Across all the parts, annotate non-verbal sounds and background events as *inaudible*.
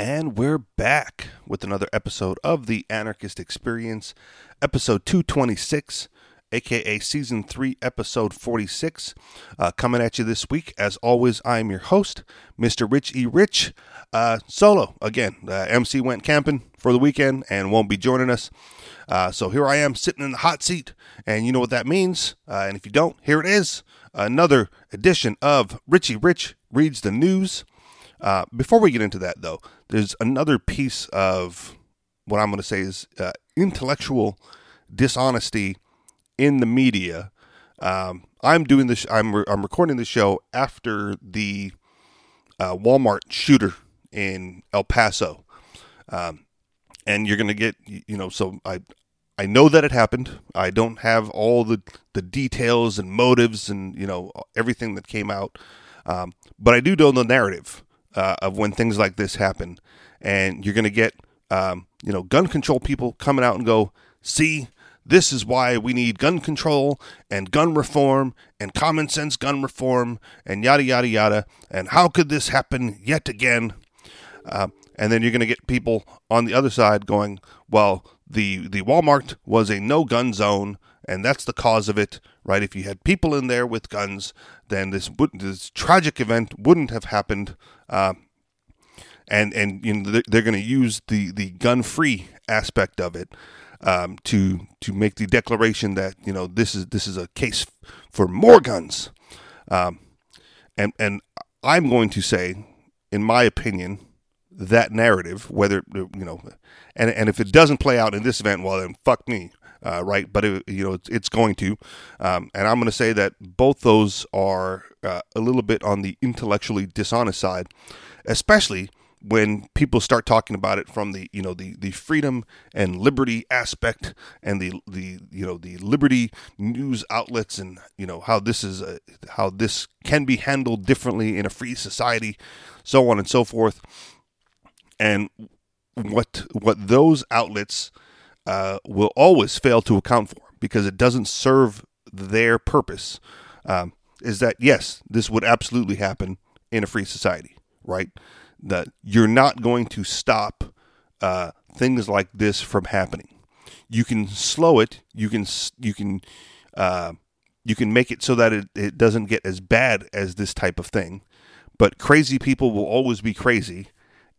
And we're back with another episode of the Anarchist Experience, episode 226, aka season 3, episode 46. Uh, coming at you this week. As always, I am your host, Mr. Rich E. Rich. Uh, solo, again. Uh, MC went camping for the weekend and won't be joining us. Uh, so here I am sitting in the hot seat, and you know what that means. Uh, and if you don't, here it is another edition of Richie Rich Reads the News. Uh, before we get into that, though, there's another piece of what I'm going to say is uh, intellectual dishonesty in the media. Um, I'm doing this. I'm re- I'm recording the show after the uh, Walmart shooter in El Paso, um, and you're going to get you know. So I I know that it happened. I don't have all the the details and motives and you know everything that came out, um, but I do know the narrative uh, of when things like this happen, and you're going to get um, you know gun control people coming out and go, see, this is why we need gun control and gun reform and common sense gun reform and yada yada yada, and how could this happen yet again? Uh, and then you're going to get people on the other side going, well, the the Walmart was a no gun zone, and that's the cause of it, right? If you had people in there with guns, then this this tragic event wouldn't have happened. Uh, and and you know they're going to use the the gun free aspect of it um, to to make the declaration that you know this is this is a case for more guns, um, and and I'm going to say, in my opinion, that narrative, whether you know, and and if it doesn't play out in this event, well then fuck me, uh, right? But it, you know, it's, it's going to, um, and I'm going to say that both those are uh, a little bit on the intellectually dishonest side, especially when people start talking about it from the you know the the freedom and liberty aspect and the the you know the liberty news outlets and you know how this is a, how this can be handled differently in a free society so on and so forth and what what those outlets uh, will always fail to account for because it doesn't serve their purpose um, is that yes this would absolutely happen in a free society right that you're not going to stop uh, things like this from happening. You can slow it. You can you can uh, you can make it so that it, it doesn't get as bad as this type of thing. But crazy people will always be crazy,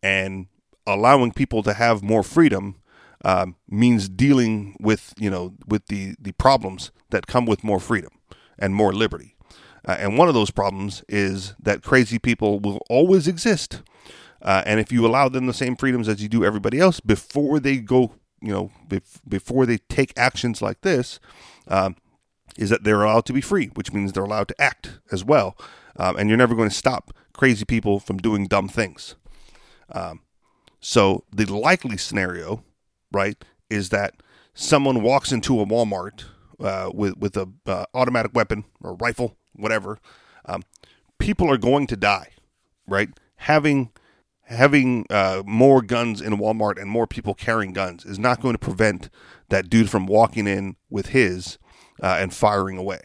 and allowing people to have more freedom um, means dealing with you know with the the problems that come with more freedom and more liberty. Uh, and one of those problems is that crazy people will always exist uh, and if you allow them the same freedoms as you do everybody else before they go, you know, bef- before they take actions like this, um, is that they're allowed to be free, which means they're allowed to act as well. Um, and you're never going to stop crazy people from doing dumb things. Um, so the likely scenario, right, is that someone walks into a Walmart uh, with with a uh, automatic weapon or rifle, whatever. Um, people are going to die, right? Having having uh, more guns in Walmart and more people carrying guns is not going to prevent that dude from walking in with his uh, and firing away.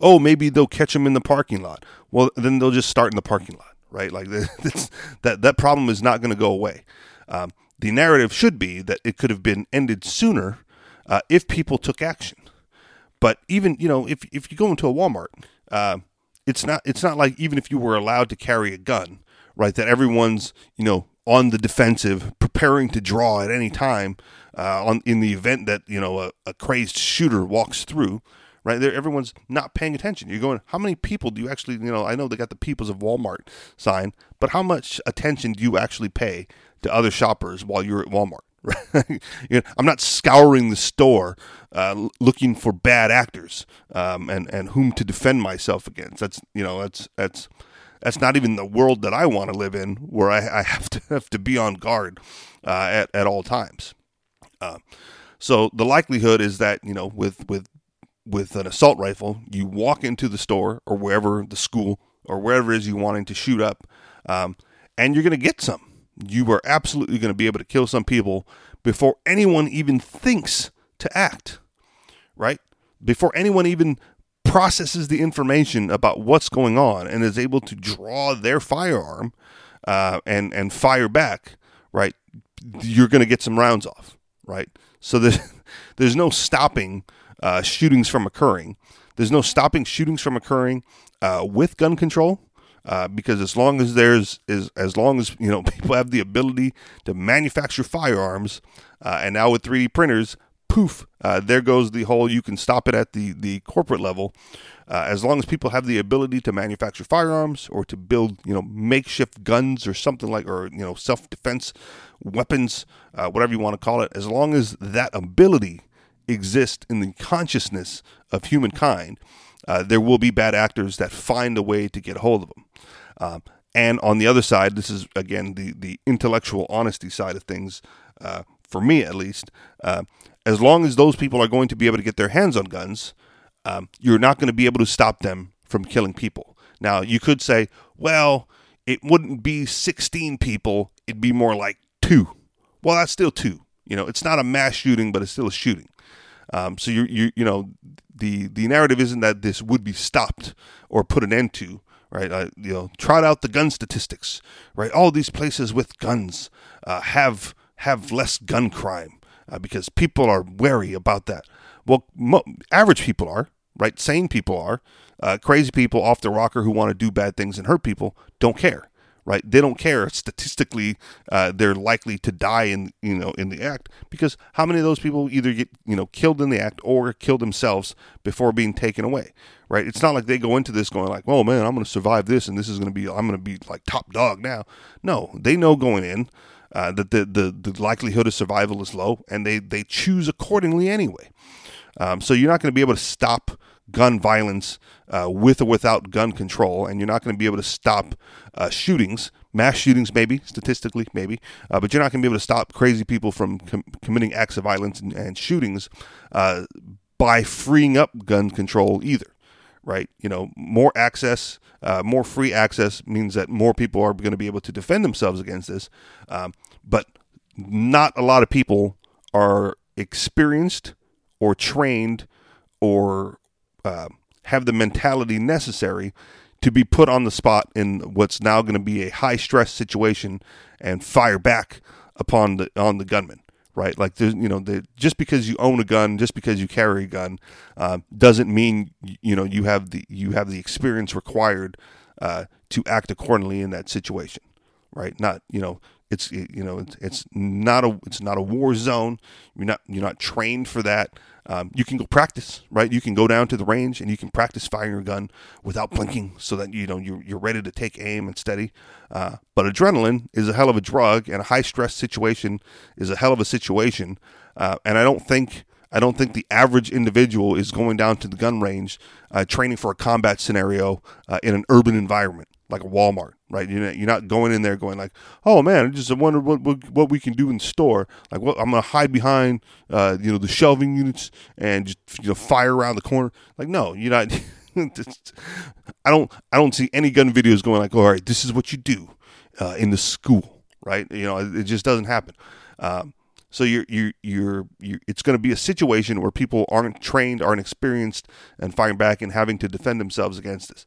Oh, maybe they'll catch him in the parking lot. Well, then they'll just start in the parking lot, right? Like *laughs* that that problem is not going to go away. Um, the narrative should be that it could have been ended sooner uh, if people took action. But even you know, if if you go into a Walmart, uh, it's not it's not like even if you were allowed to carry a gun, right? That everyone's you know on the defensive, preparing to draw at any time uh, on in the event that you know a, a crazed shooter walks through. Right there, everyone's not paying attention. You're going, how many people do you actually, you know? I know they got the Peoples of Walmart sign, but how much attention do you actually pay to other shoppers while you're at Walmart? *laughs* you know, I'm not scouring the store uh, looking for bad actors um, and and whom to defend myself against. That's you know that's that's that's not even the world that I want to live in, where I, I have to *laughs* have to be on guard uh, at at all times. Uh, so the likelihood is that you know with with with an assault rifle, you walk into the store or wherever the school or wherever it is you wanting to shoot up, um, and you're going to get some. You are absolutely going to be able to kill some people before anyone even thinks to act, right? Before anyone even processes the information about what's going on and is able to draw their firearm uh, and and fire back, right? You're going to get some rounds off, right? So there's *laughs* there's no stopping uh, shootings from occurring. There's no stopping shootings from occurring uh, with gun control. Uh, because as long as there's is as long as you know *laughs* people have the ability to manufacture firearms, uh, and now with 3D printers, poof, uh, there goes the whole. You can stop it at the the corporate level. Uh, as long as people have the ability to manufacture firearms or to build, you know, makeshift guns or something like, or you know, self-defense weapons, uh, whatever you want to call it, as long as that ability exists in the consciousness of humankind, uh, there will be bad actors that find a way to get hold of them. Um, and on the other side, this is again the the intellectual honesty side of things. Uh, for me, at least, uh, as long as those people are going to be able to get their hands on guns, um, you're not going to be able to stop them from killing people. Now, you could say, well, it wouldn't be 16 people; it'd be more like two. Well, that's still two. You know, it's not a mass shooting, but it's still a shooting. Um, so you you you know the the narrative isn't that this would be stopped or put an end to, right? Uh, you know, trot out the gun statistics, right? All these places with guns uh, have have less gun crime uh, because people are wary about that. Well, mo- average people are, right? Sane people are. Uh, crazy people off the rocker who want to do bad things and hurt people don't care right? They don't care. Statistically, uh, they're likely to die in you know in the act because how many of those people either get you know killed in the act or kill themselves before being taken away, right? It's not like they go into this going like, "Oh man, I'm going to survive this, and this is going to be I'm going to be like top dog now." No, they know going in. Uh, that the, the, the likelihood of survival is low, and they, they choose accordingly anyway. Um, so you're not going to be able to stop gun violence uh, with or without gun control, and you're not going to be able to stop uh, shootings, mass shootings, maybe statistically, maybe, uh, but you're not going to be able to stop crazy people from com- committing acts of violence and, and shootings uh, by freeing up gun control either. Right, you know, more access, uh, more free access means that more people are going to be able to defend themselves against this. Um, but not a lot of people are experienced or trained or uh, have the mentality necessary to be put on the spot in what's now going to be a high stress situation and fire back upon the on the gunman right? Like there's you know the, just because you own a gun just because you carry a gun uh, doesn't mean you know you have the you have the experience required uh, to act accordingly in that situation right? Not you know it's you know it's, it's not a it's not a war zone you're not you're not trained for that um, you can go practice, right? You can go down to the range and you can practice firing your gun without blinking, so that you know you're, you're ready to take aim and steady. Uh, but adrenaline is a hell of a drug, and a high stress situation is a hell of a situation. Uh, and I don't think I don't think the average individual is going down to the gun range uh, training for a combat scenario uh, in an urban environment like a Walmart, right? You're not, you're not going in there going like, oh man, I just wonder what, what, we can do in store. Like, what I'm gonna hide behind, uh, you know, the shelving units and just you know fire around the corner. Like, no, you're not. *laughs* I don't I don't see any gun videos going like, all right, this is what you do uh, in the school, right? You know, it, just doesn't happen. Um, so you're you're you're, you're it's going to be a situation where people aren't trained, aren't experienced, and firing back and having to defend themselves against this.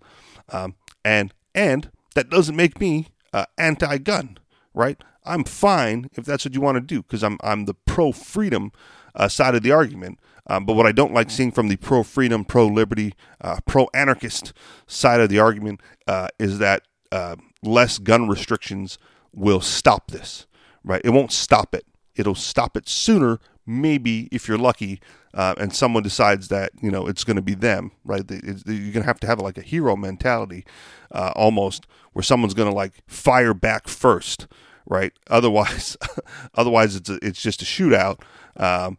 Um, and and that doesn't make me uh, anti-gun, right? I'm fine if that's what you want to do because I'm I'm the pro-freedom uh, side of the argument. Um, but what I don't like seeing from the pro-freedom, pro-liberty, uh, pro-anarchist side of the argument uh, is that uh, less gun restrictions will stop this, right? It won't stop it. It'll stop it sooner, maybe if you're lucky, uh, and someone decides that you know it's going to be them, right? You're going to have to have like a hero mentality, uh, almost, where someone's going to like fire back first, right? *laughs* Otherwise, *laughs* otherwise it's a, it's just a shootout, um,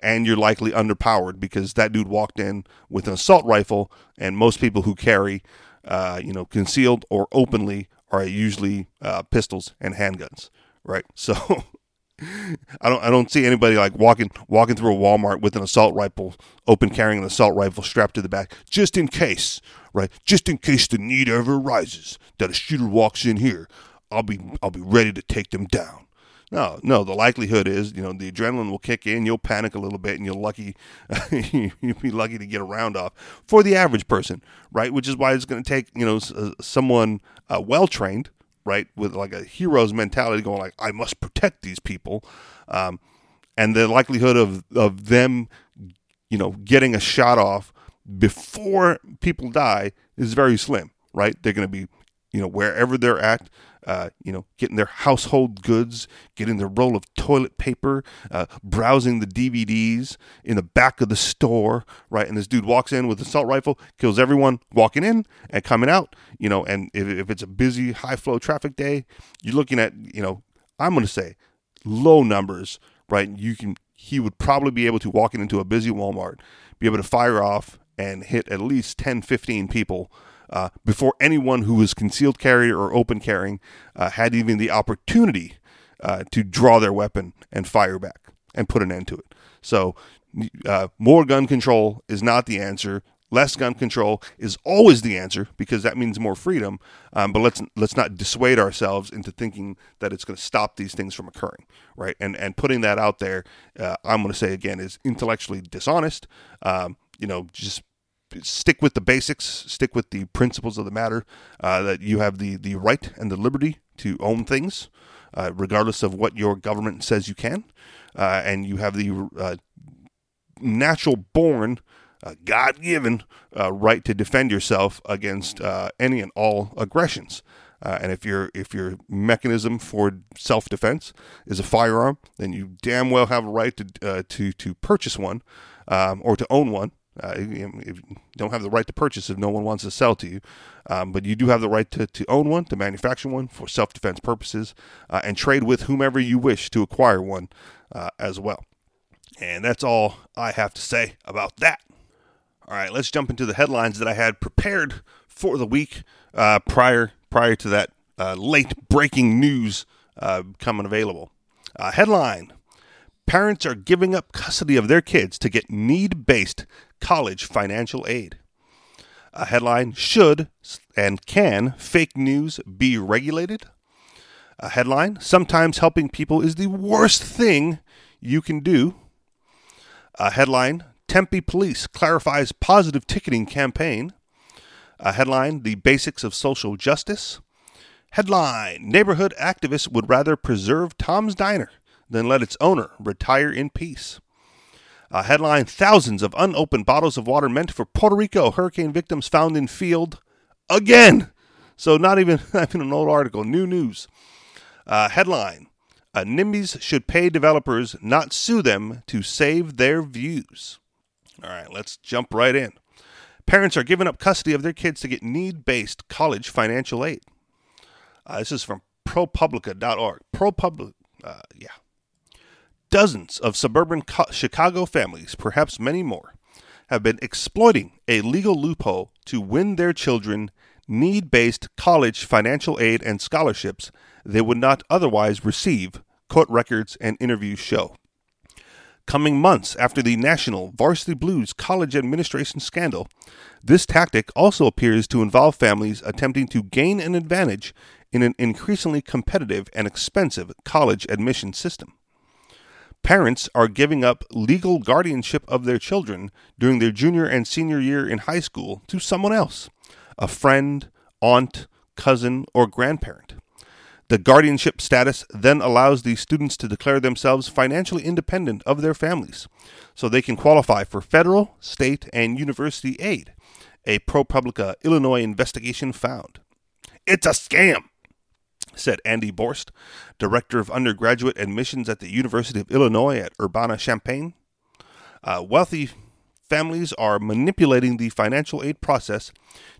and you're likely underpowered because that dude walked in with an assault rifle, and most people who carry, uh, you know, concealed or openly are usually uh, pistols and handguns, right? *laughs* So. I don't I don't see anybody like walking walking through a Walmart with an assault rifle, open carrying an assault rifle strapped to the back, just in case, right? Just in case the need ever arises that a shooter walks in here, I'll be I'll be ready to take them down. No, no. The likelihood is, you know, the adrenaline will kick in. You'll panic a little bit, and you'll lucky, *laughs* you'll be lucky to get a round off for the average person, right? Which is why it's going to take, you know, uh, someone uh, well trained, right, with like a hero's mentality, going like, "I must protect these people," um, and the likelihood of of them, you know, getting a shot off before people die is very slim, right? They're going to be, you know, wherever they're at, uh, you know, getting their household goods, getting their roll of toilet paper, uh, browsing the DVDs in the back of the store, right? And this dude walks in with an assault rifle, kills everyone walking in and coming out, you know. And if, if it's a busy, high flow traffic day, you're looking at, you know, I'm going to say low numbers, right? You can, he would probably be able to walk into a busy Walmart, be able to fire off and hit at least 10, 15 people uh, before anyone who was concealed carry or open carrying uh, had even the opportunity uh, to draw their weapon and fire back and put an end to it. So, uh, more gun control is not the answer. Less gun control is always the answer because that means more freedom. Um, but let's let's not dissuade ourselves into thinking that it's going to stop these things from occurring, right? And and putting that out there, uh, I'm going to say again, is intellectually dishonest. Um, you know, just stick with the basics, stick with the principles of the matter. Uh, that you have the the right and the liberty to own things, uh, regardless of what your government says you can, uh, and you have the uh, natural born. Uh, God given uh, right to defend yourself against any and all aggressions. Uh, and if your if your mechanism for self defense is a firearm, then you damn well have a right to uh, to to purchase one um, or to own one. Uh, you don't have the right to purchase if no one wants to sell to you, um, but you do have the right to, to own one, to manufacture one for self defense purposes, uh, and trade with whomever you wish to acquire one uh, as well. And that's all I have to say about that. All right, let's jump into the headlines that I had prepared for the week uh, prior prior to that uh, late breaking news uh, coming available. headline Parents are giving up custody of their kids to get need based college financial aid. A headline Should and can fake news be regulated? A headline Sometimes helping people is the worst thing you can do. A headline Tempe police clarifies positive ticketing campaign. A headline The basics of social justice. Headline Neighborhood activists would rather preserve Tom's Diner than let its owner retire in peace. A headline Thousands of unopened bottles of water meant for Puerto Rico hurricane victims found in field again. So, not even, *laughs* not even an old article, new news. Uh, headline uh, NIMBYs should pay developers, not sue them, to save their views. All right, let's jump right in. Parents are giving up custody of their kids to get need based college financial aid. Uh, this is from ProPublica.org. ProPublica, uh, yeah, Dozens of suburban Chicago families, perhaps many more, have been exploiting a legal loophole to win their children need based college financial aid and scholarships they would not otherwise receive, court records and interviews show. Coming months after the national Varsity Blues college administration scandal, this tactic also appears to involve families attempting to gain an advantage in an increasingly competitive and expensive college admission system. Parents are giving up legal guardianship of their children during their junior and senior year in high school to someone else a friend, aunt, cousin, or grandparent. The guardianship status then allows these students to declare themselves financially independent of their families, so they can qualify for federal, state, and university aid, a ProPublica Illinois investigation found. It's a scam! Said Andy Borst, director of undergraduate admissions at the University of Illinois at Urbana Champaign. Uh, wealthy families are manipulating the financial aid process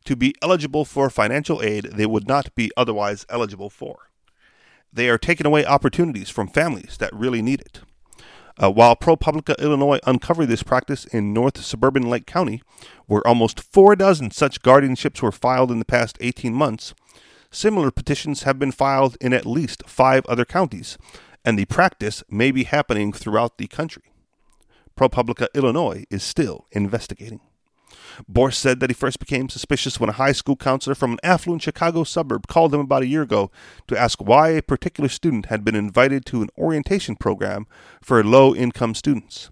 to be eligible for financial aid they would not be otherwise eligible for. They are taking away opportunities from families that really need it. Uh, while ProPublica Illinois uncovered this practice in North Suburban Lake County, where almost four dozen such guardianships were filed in the past 18 months, Similar petitions have been filed in at least five other counties, and the practice may be happening throughout the country. ProPublica Illinois is still investigating. Borst said that he first became suspicious when a high school counselor from an affluent Chicago suburb called him about a year ago to ask why a particular student had been invited to an orientation program for low income students.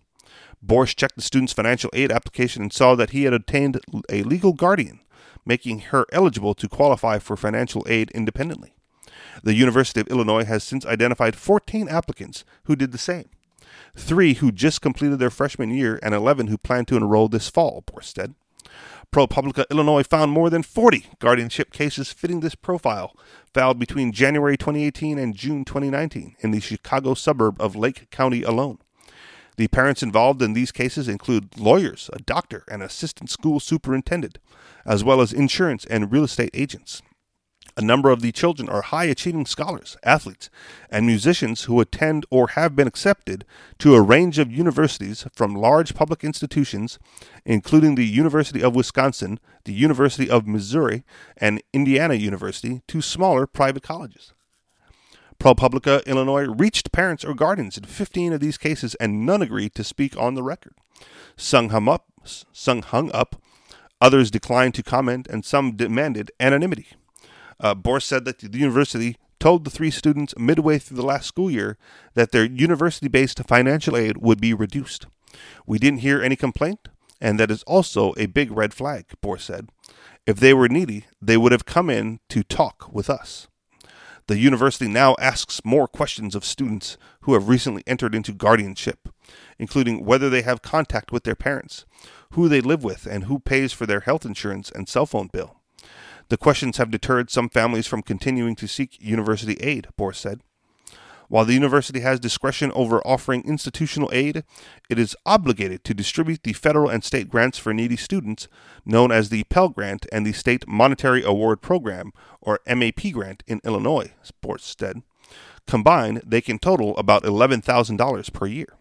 Borst checked the student's financial aid application and saw that he had obtained a legal guardian making her eligible to qualify for financial aid independently. The University of Illinois has since identified 14 applicants who did the same. Three who just completed their freshman year, and 11 who plan to enroll this fall, Borsted. ProPublica Illinois found more than 40 guardianship cases fitting this profile, filed between January 2018 and June 2019 in the Chicago suburb of Lake County alone. The parents involved in these cases include lawyers, a doctor, and assistant school superintendent, as well as insurance and real estate agents. A number of the children are high achieving scholars, athletes, and musicians who attend or have been accepted to a range of universities from large public institutions, including the University of Wisconsin, the University of Missouri, and Indiana University, to smaller private colleges. ProPublica Illinois reached parents or guardians in 15 of these cases, and none agreed to speak on the record. Some hung up, some hung up, others declined to comment, and some demanded anonymity. Uh, said that the university told the three students midway through the last school year that their university based financial aid would be reduced. We didn't hear any complaint, and that is also a big red flag, Borst said. If they were needy, they would have come in to talk with us. The university now asks more questions of students who have recently entered into guardianship, including whether they have contact with their parents, who they live with, and who pays for their health insurance and cell phone bill. The questions have deterred some families from continuing to seek university aid, Borst said. While the university has discretion over offering institutional aid, it is obligated to distribute the federal and state grants for needy students, known as the Pell Grant and the State Monetary Award Program, or MAP grant, in Illinois, Borst said. Combined, they can total about $11,000 per year.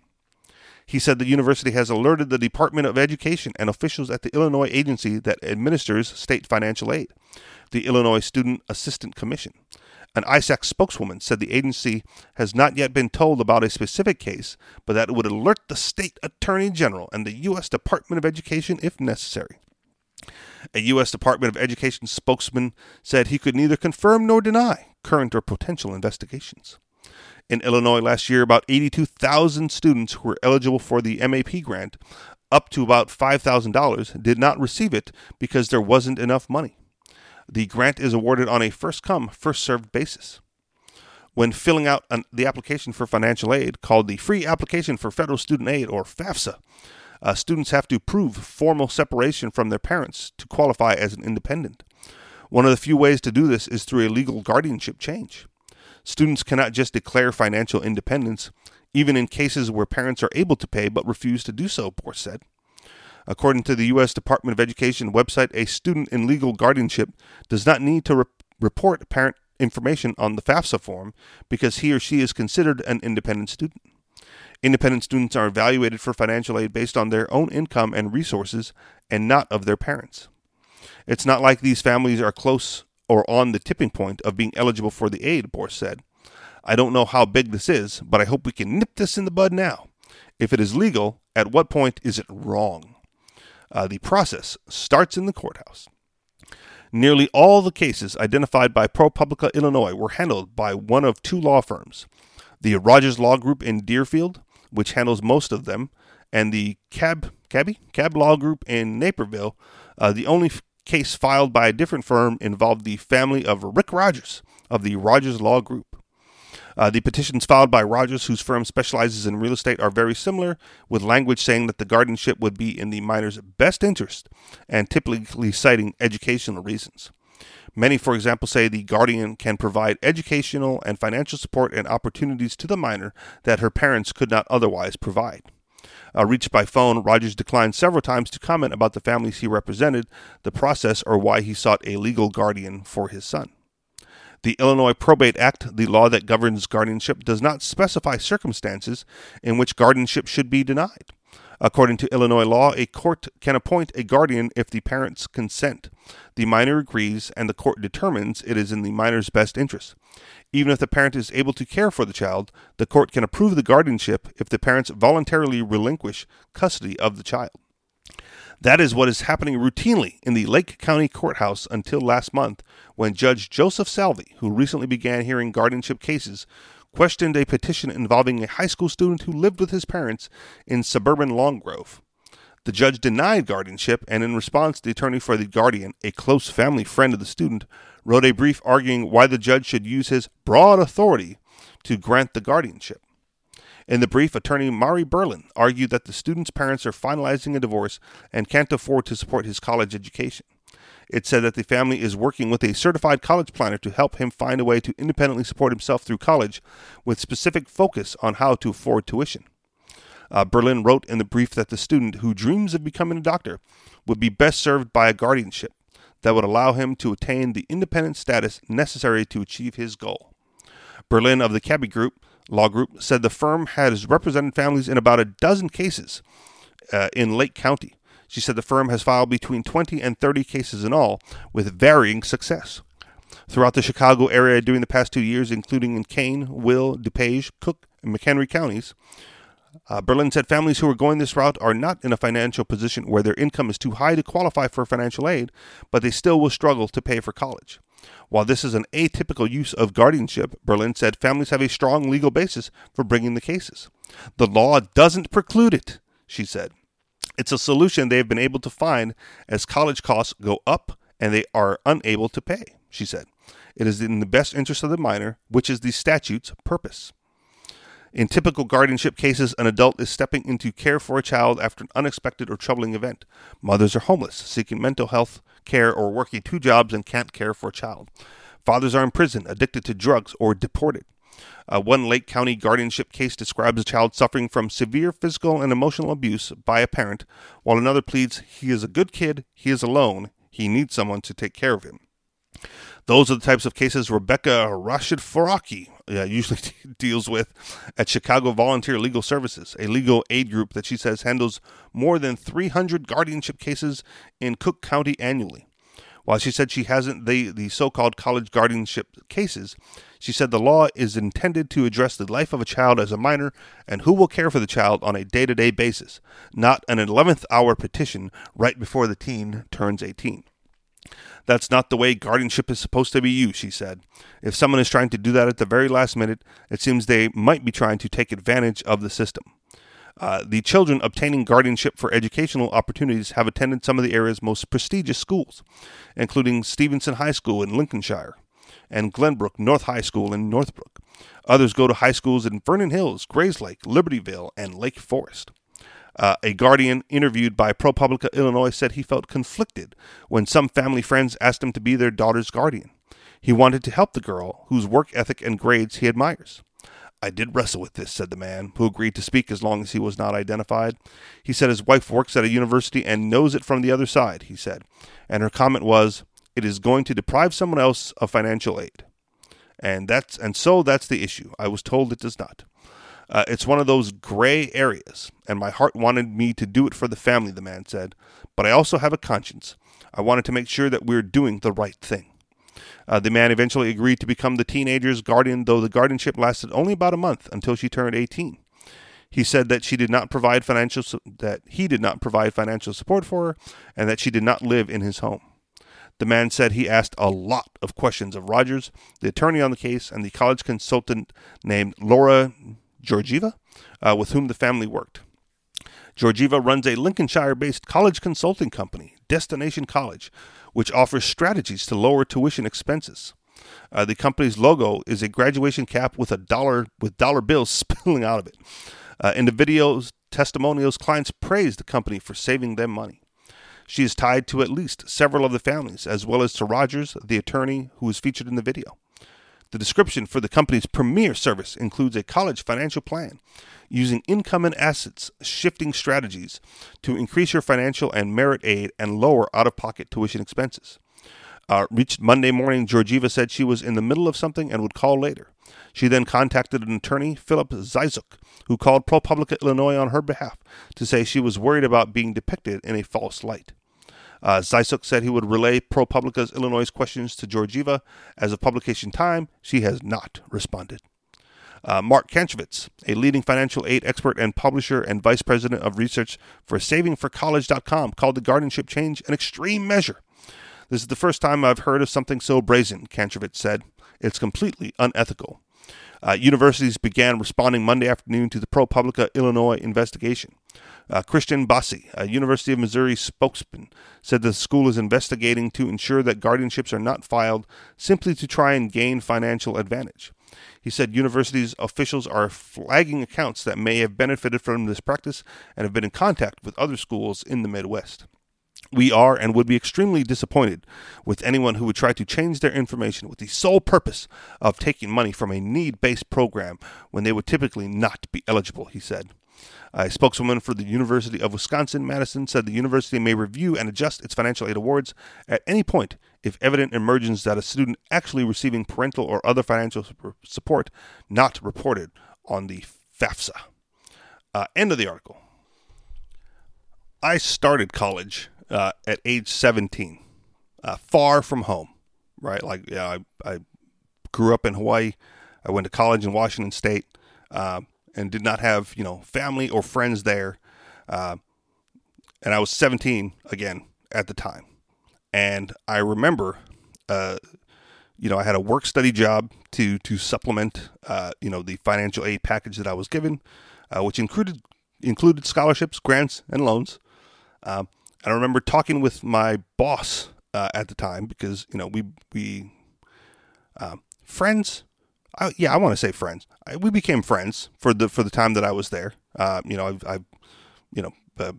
He said the university has alerted the Department of Education and officials at the Illinois agency that administers state financial aid, the Illinois Student Assistance Commission. An ISAC spokeswoman said the agency has not yet been told about a specific case, but that it would alert the state attorney general and the U.S. Department of Education if necessary. A U.S. Department of Education spokesman said he could neither confirm nor deny current or potential investigations. In Illinois last year, about 82,000 students who were eligible for the MAP grant, up to about $5,000, did not receive it because there wasn't enough money. The grant is awarded on a first come, first served basis. When filling out an, the application for financial aid, called the Free Application for Federal Student Aid, or FAFSA, uh, students have to prove formal separation from their parents to qualify as an independent. One of the few ways to do this is through a legal guardianship change. Students cannot just declare financial independence, even in cases where parents are able to pay but refuse to do so, Borst said. According to the U.S. Department of Education website, a student in legal guardianship does not need to re- report parent information on the FAFSA form because he or she is considered an independent student. Independent students are evaluated for financial aid based on their own income and resources and not of their parents. It's not like these families are close or on the tipping point of being eligible for the aid, Borst said. I don't know how big this is, but I hope we can nip this in the bud now. If it is legal, at what point is it wrong? Uh, the process starts in the courthouse. Nearly all the cases identified by ProPublica Illinois were handled by one of two law firms the Rogers Law Group in Deerfield, which handles most of them, and the Cab, Cabby? Cab Law Group in Naperville, uh, the only case filed by a different firm involved the family of Rick Rogers of the Rogers Law Group. Uh, the petitions filed by Rogers, whose firm specializes in real estate, are very similar, with language saying that the guardianship would be in the minor's best interest and typically citing educational reasons. Many, for example, say the guardian can provide educational and financial support and opportunities to the minor that her parents could not otherwise provide. Uh, reached by phone, Rogers declined several times to comment about the families he represented, the process, or why he sought a legal guardian for his son. The Illinois Probate Act, the law that governs guardianship, does not specify circumstances in which guardianship should be denied. According to Illinois law, a court can appoint a guardian if the parents consent. The minor agrees, and the court determines it is in the minor's best interest. Even if the parent is able to care for the child, the court can approve the guardianship if the parents voluntarily relinquish custody of the child. That is what is happening routinely in the Lake County Courthouse until last month, when Judge Joseph Salvi, who recently began hearing guardianship cases, questioned a petition involving a high school student who lived with his parents in suburban Long Grove. The judge denied guardianship, and in response, the attorney for the guardian, a close family friend of the student, wrote a brief arguing why the judge should use his broad authority to grant the guardianship. In the brief, attorney Mari Berlin argued that the student's parents are finalizing a divorce and can't afford to support his college education. It said that the family is working with a certified college planner to help him find a way to independently support himself through college with specific focus on how to afford tuition. Uh, Berlin wrote in the brief that the student who dreams of becoming a doctor would be best served by a guardianship that would allow him to attain the independent status necessary to achieve his goal. Berlin of the Cabby Group Law Group said the firm has represented families in about a dozen cases uh, in Lake County. She said the firm has filed between 20 and 30 cases in all, with varying success. Throughout the Chicago area during the past two years, including in Kane, Will, DuPage, Cook, and McHenry counties, uh, Berlin said families who are going this route are not in a financial position where their income is too high to qualify for financial aid, but they still will struggle to pay for college. While this is an atypical use of guardianship, Berlin said families have a strong legal basis for bringing the cases. The law doesn't preclude it, she said. It's a solution they have been able to find as college costs go up and they are unable to pay, she said. It is in the best interest of the minor, which is the statute's purpose. In typical guardianship cases, an adult is stepping into care for a child after an unexpected or troubling event. Mothers are homeless, seeking mental health care, or working two jobs and can't care for a child. Fathers are in prison, addicted to drugs, or deported. Uh, one Lake County guardianship case describes a child suffering from severe physical and emotional abuse by a parent, while another pleads he is a good kid, he is alone, he needs someone to take care of him. Those are the types of cases Rebecca Rashid Faraki uh, usually *laughs* deals with at Chicago Volunteer Legal Services, a legal aid group that she says handles more than 300 guardianship cases in Cook County annually. While she said she hasn't the, the so called college guardianship cases, she said the law is intended to address the life of a child as a minor and who will care for the child on a day to day basis, not an 11th hour petition right before the teen turns 18. That's not the way guardianship is supposed to be used, she said. If someone is trying to do that at the very last minute, it seems they might be trying to take advantage of the system. Uh, the children obtaining guardianship for educational opportunities have attended some of the area's most prestigious schools, including Stevenson High School in Lincolnshire and Glenbrook North High School in Northbrook. Others go to high schools in Vernon Hills, Grayslake, Libertyville, and Lake Forest. Uh, a guardian interviewed by ProPublica Illinois said he felt conflicted when some family friends asked him to be their daughter's guardian. He wanted to help the girl, whose work ethic and grades he admires. I did wrestle with this, said the man, who agreed to speak as long as he was not identified. He said his wife works at a university and knows it from the other side, he said. And her comment was, It is going to deprive someone else of financial aid. And that's and so that's the issue. I was told it does not. Uh, it's one of those gray areas, and my heart wanted me to do it for the family, the man said. But I also have a conscience. I wanted to make sure that we're doing the right thing. Uh, the man eventually agreed to become the teenager's guardian, though the guardianship lasted only about a month until she turned 18. He said that she did not provide financial that he did not provide financial support for her, and that she did not live in his home. The man said he asked a lot of questions of Rogers, the attorney on the case, and the college consultant named Laura Georgieva, uh, with whom the family worked. Georgieva runs a Lincolnshire based college consulting company, Destination College, which offers strategies to lower tuition expenses. Uh, the company's logo is a graduation cap with a dollar with dollar bills *laughs* spilling out of it. Uh, in the videos, testimonials, clients praise the company for saving them money. She is tied to at least several of the families, as well as to Rogers, the attorney who is featured in the video. The description for the company's premier service includes a college financial plan using income and assets shifting strategies to increase your financial and merit aid and lower out of pocket tuition expenses. Uh, reached Monday morning, Georgieva said she was in the middle of something and would call later. She then contacted an attorney, Philip Zisook, who called ProPublica Illinois on her behalf to say she was worried about being depicted in a false light. Uh, Zisook said he would relay ProPublica's Illinois questions to Georgieva. As of publication time, she has not responded. Uh, Mark Kantrowitz, a leading financial aid expert and publisher and vice president of research for SavingForCollege.com, called the guardianship change an extreme measure. This is the first time I've heard of something so brazen, Kantrowitz said. It's completely unethical. Uh, universities began responding Monday afternoon to the ProPublica Illinois investigation. Uh, Christian Basi, a University of Missouri spokesman, said the school is investigating to ensure that guardianships are not filed simply to try and gain financial advantage. He said universities officials are flagging accounts that may have benefited from this practice and have been in contact with other schools in the Midwest. We are and would be extremely disappointed with anyone who would try to change their information with the sole purpose of taking money from a need based program when they would typically not be eligible, he said. A spokeswoman for the University of Wisconsin Madison said the university may review and adjust its financial aid awards at any point if evident emerges that a student actually receiving parental or other financial support not reported on the FAFSA. Uh, end of the article. I started college uh, at age 17, uh, far from home, right? Like, yeah, I, I, grew up in Hawaii. I went to college in Washington State uh, and did not have, you know, family or friends there. Uh, and I was 17 again at the time. And I remember, uh, you know, I had a work study job to to supplement, uh, you know, the financial aid package that I was given, which included included scholarships, grants, and loans. Um, I remember talking with my boss uh, at the time because you know we we um, friends. I, yeah, I want to say friends. I, we became friends for the for the time that I was there. Uh, you know, I, I you know uh,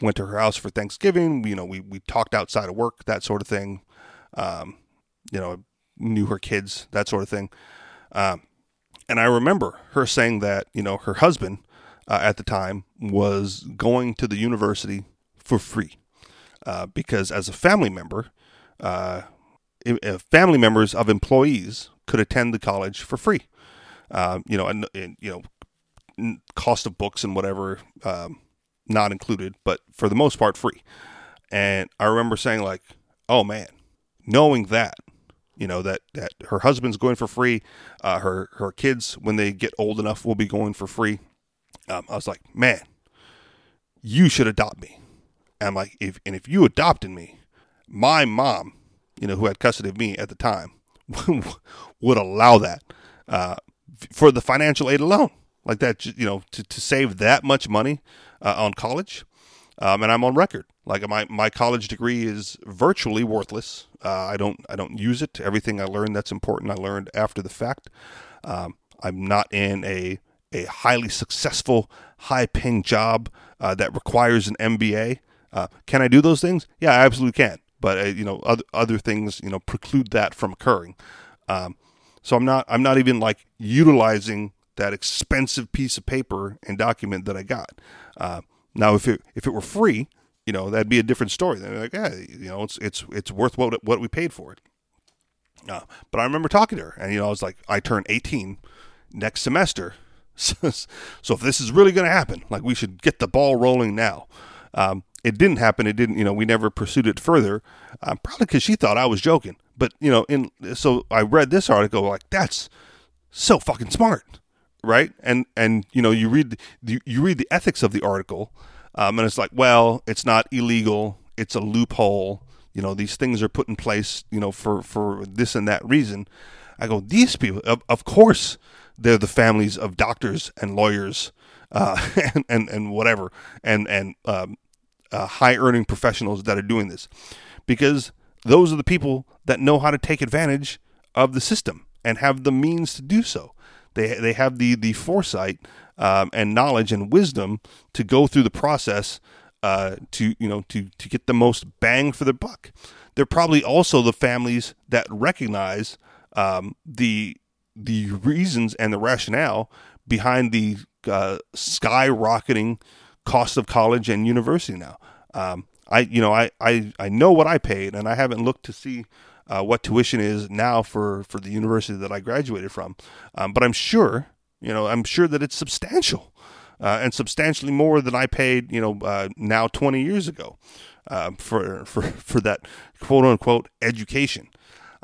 went to her house for Thanksgiving. You know, we we talked outside of work, that sort of thing. Um, you know, knew her kids, that sort of thing. Um, and I remember her saying that you know her husband uh, at the time was going to the university for free uh, because as a family member, uh, family members of employees could attend the college for free. Uh, you know, and, and, you know, cost of books and whatever um, not included, but for the most part free. And I remember saying like, "Oh man, knowing that." You know that that her husband's going for free, uh, her her kids when they get old enough will be going for free. Um, I was like, man, you should adopt me and I'm like, if and if you adopted me, my mom, you know, who had custody of me at the time, *laughs* would allow that uh, for the financial aid alone, like that. You know, to, to save that much money uh, on college, um, and I'm on record. Like my, my college degree is virtually worthless. Uh, I don't I don't use it. Everything I learned that's important I learned after the fact. Um, I'm not in a a highly successful, high paying job uh, that requires an MBA. Uh, can I do those things? Yeah, I absolutely can. But uh, you know, other other things you know preclude that from occurring. Um, so I'm not I'm not even like utilizing that expensive piece of paper and document that I got. Uh, now, if it if it were free, you know, that'd be a different story. Then like, yeah, you know, it's it's it's worth what what we paid for it. Uh, but I remember talking to her, and you know, I was like, I turn 18 next semester, *laughs* so if this is really going to happen, like we should get the ball rolling now. Um, it didn't happen. It didn't, you know, we never pursued it further, uh, probably because she thought I was joking. But, you know, in so I read this article, like, that's so fucking smart, right? And, and you know, you read the, you read the ethics of the article, um, and it's like, well, it's not illegal, it's a loophole. You know, these things are put in place, you know, for, for this and that reason. I go, these people, of, of course, they're the families of doctors and lawyers uh, *laughs* and, and, and whatever, and and um, uh, high earning professionals that are doing this because those are the people that know how to take advantage of the system and have the means to do so. They, they have the, the foresight um, and knowledge and wisdom to go through the process uh, to you know to to get the most bang for their buck. They're probably also the families that recognize um, the the reasons and the rationale behind the uh, skyrocketing cost of college and university now. Um, I you know I, I I know what I paid, and I haven't looked to see uh, what tuition is now for for the university that I graduated from. Um, but I'm sure you know I'm sure that it's substantial. Uh, and substantially more than I paid, you know, uh, now 20 years ago uh, for for for that quote unquote education.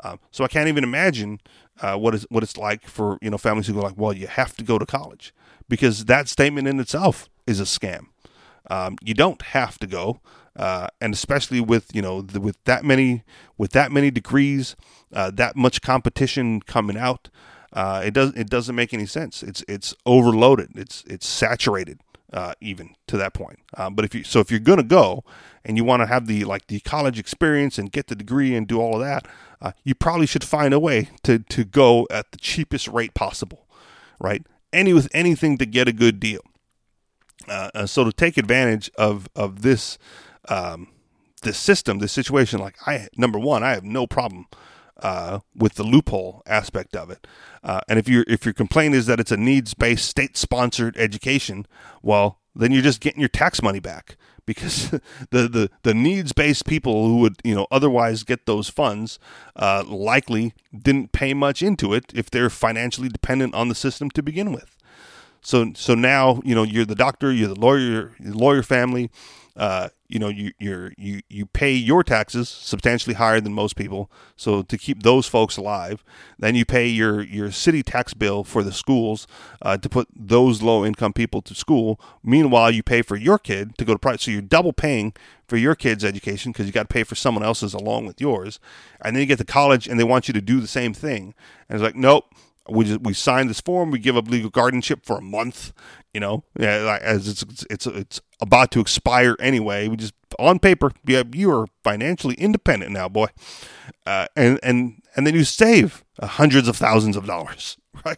Um, so I can't even imagine uh, what is what it's like for you know families who go like, well, you have to go to college because that statement in itself is a scam. Um, you don't have to go, uh, and especially with you know the, with that many with that many degrees, uh, that much competition coming out, uh, it does it doesn't make any sense. It's it's overloaded. It's it's saturated uh, even to that point. Uh, but if you so if you're gonna go and you want to have the like the college experience and get the degree and do all of that, uh, you probably should find a way to to go at the cheapest rate possible, right? Any with anything to get a good deal. Uh, uh, so to take advantage of of this um, this system, this situation, like I number one, I have no problem uh, with the loophole aspect of it. Uh, and if your if your complaint is that it's a needs based state sponsored education, well, then you're just getting your tax money back because *laughs* the the, the needs based people who would you know otherwise get those funds uh, likely didn't pay much into it if they're financially dependent on the system to begin with. So so now you know you're the doctor, you're the lawyer, lawyer family. Uh, you know you you you you pay your taxes substantially higher than most people. So to keep those folks alive then you pay your your city tax bill for the schools uh, to put those low income people to school. Meanwhile you pay for your kid to go to private so you're double paying for your kid's education because you got to pay for someone else's along with yours. And then you get to college and they want you to do the same thing. And it's like nope we just we sign this form we give up legal guardianship for a month you know, as it's it's it's about to expire anyway. We just on paper, yeah, you are financially independent now, boy, uh, and and and then you save uh, hundreds of thousands of dollars, *laughs* right?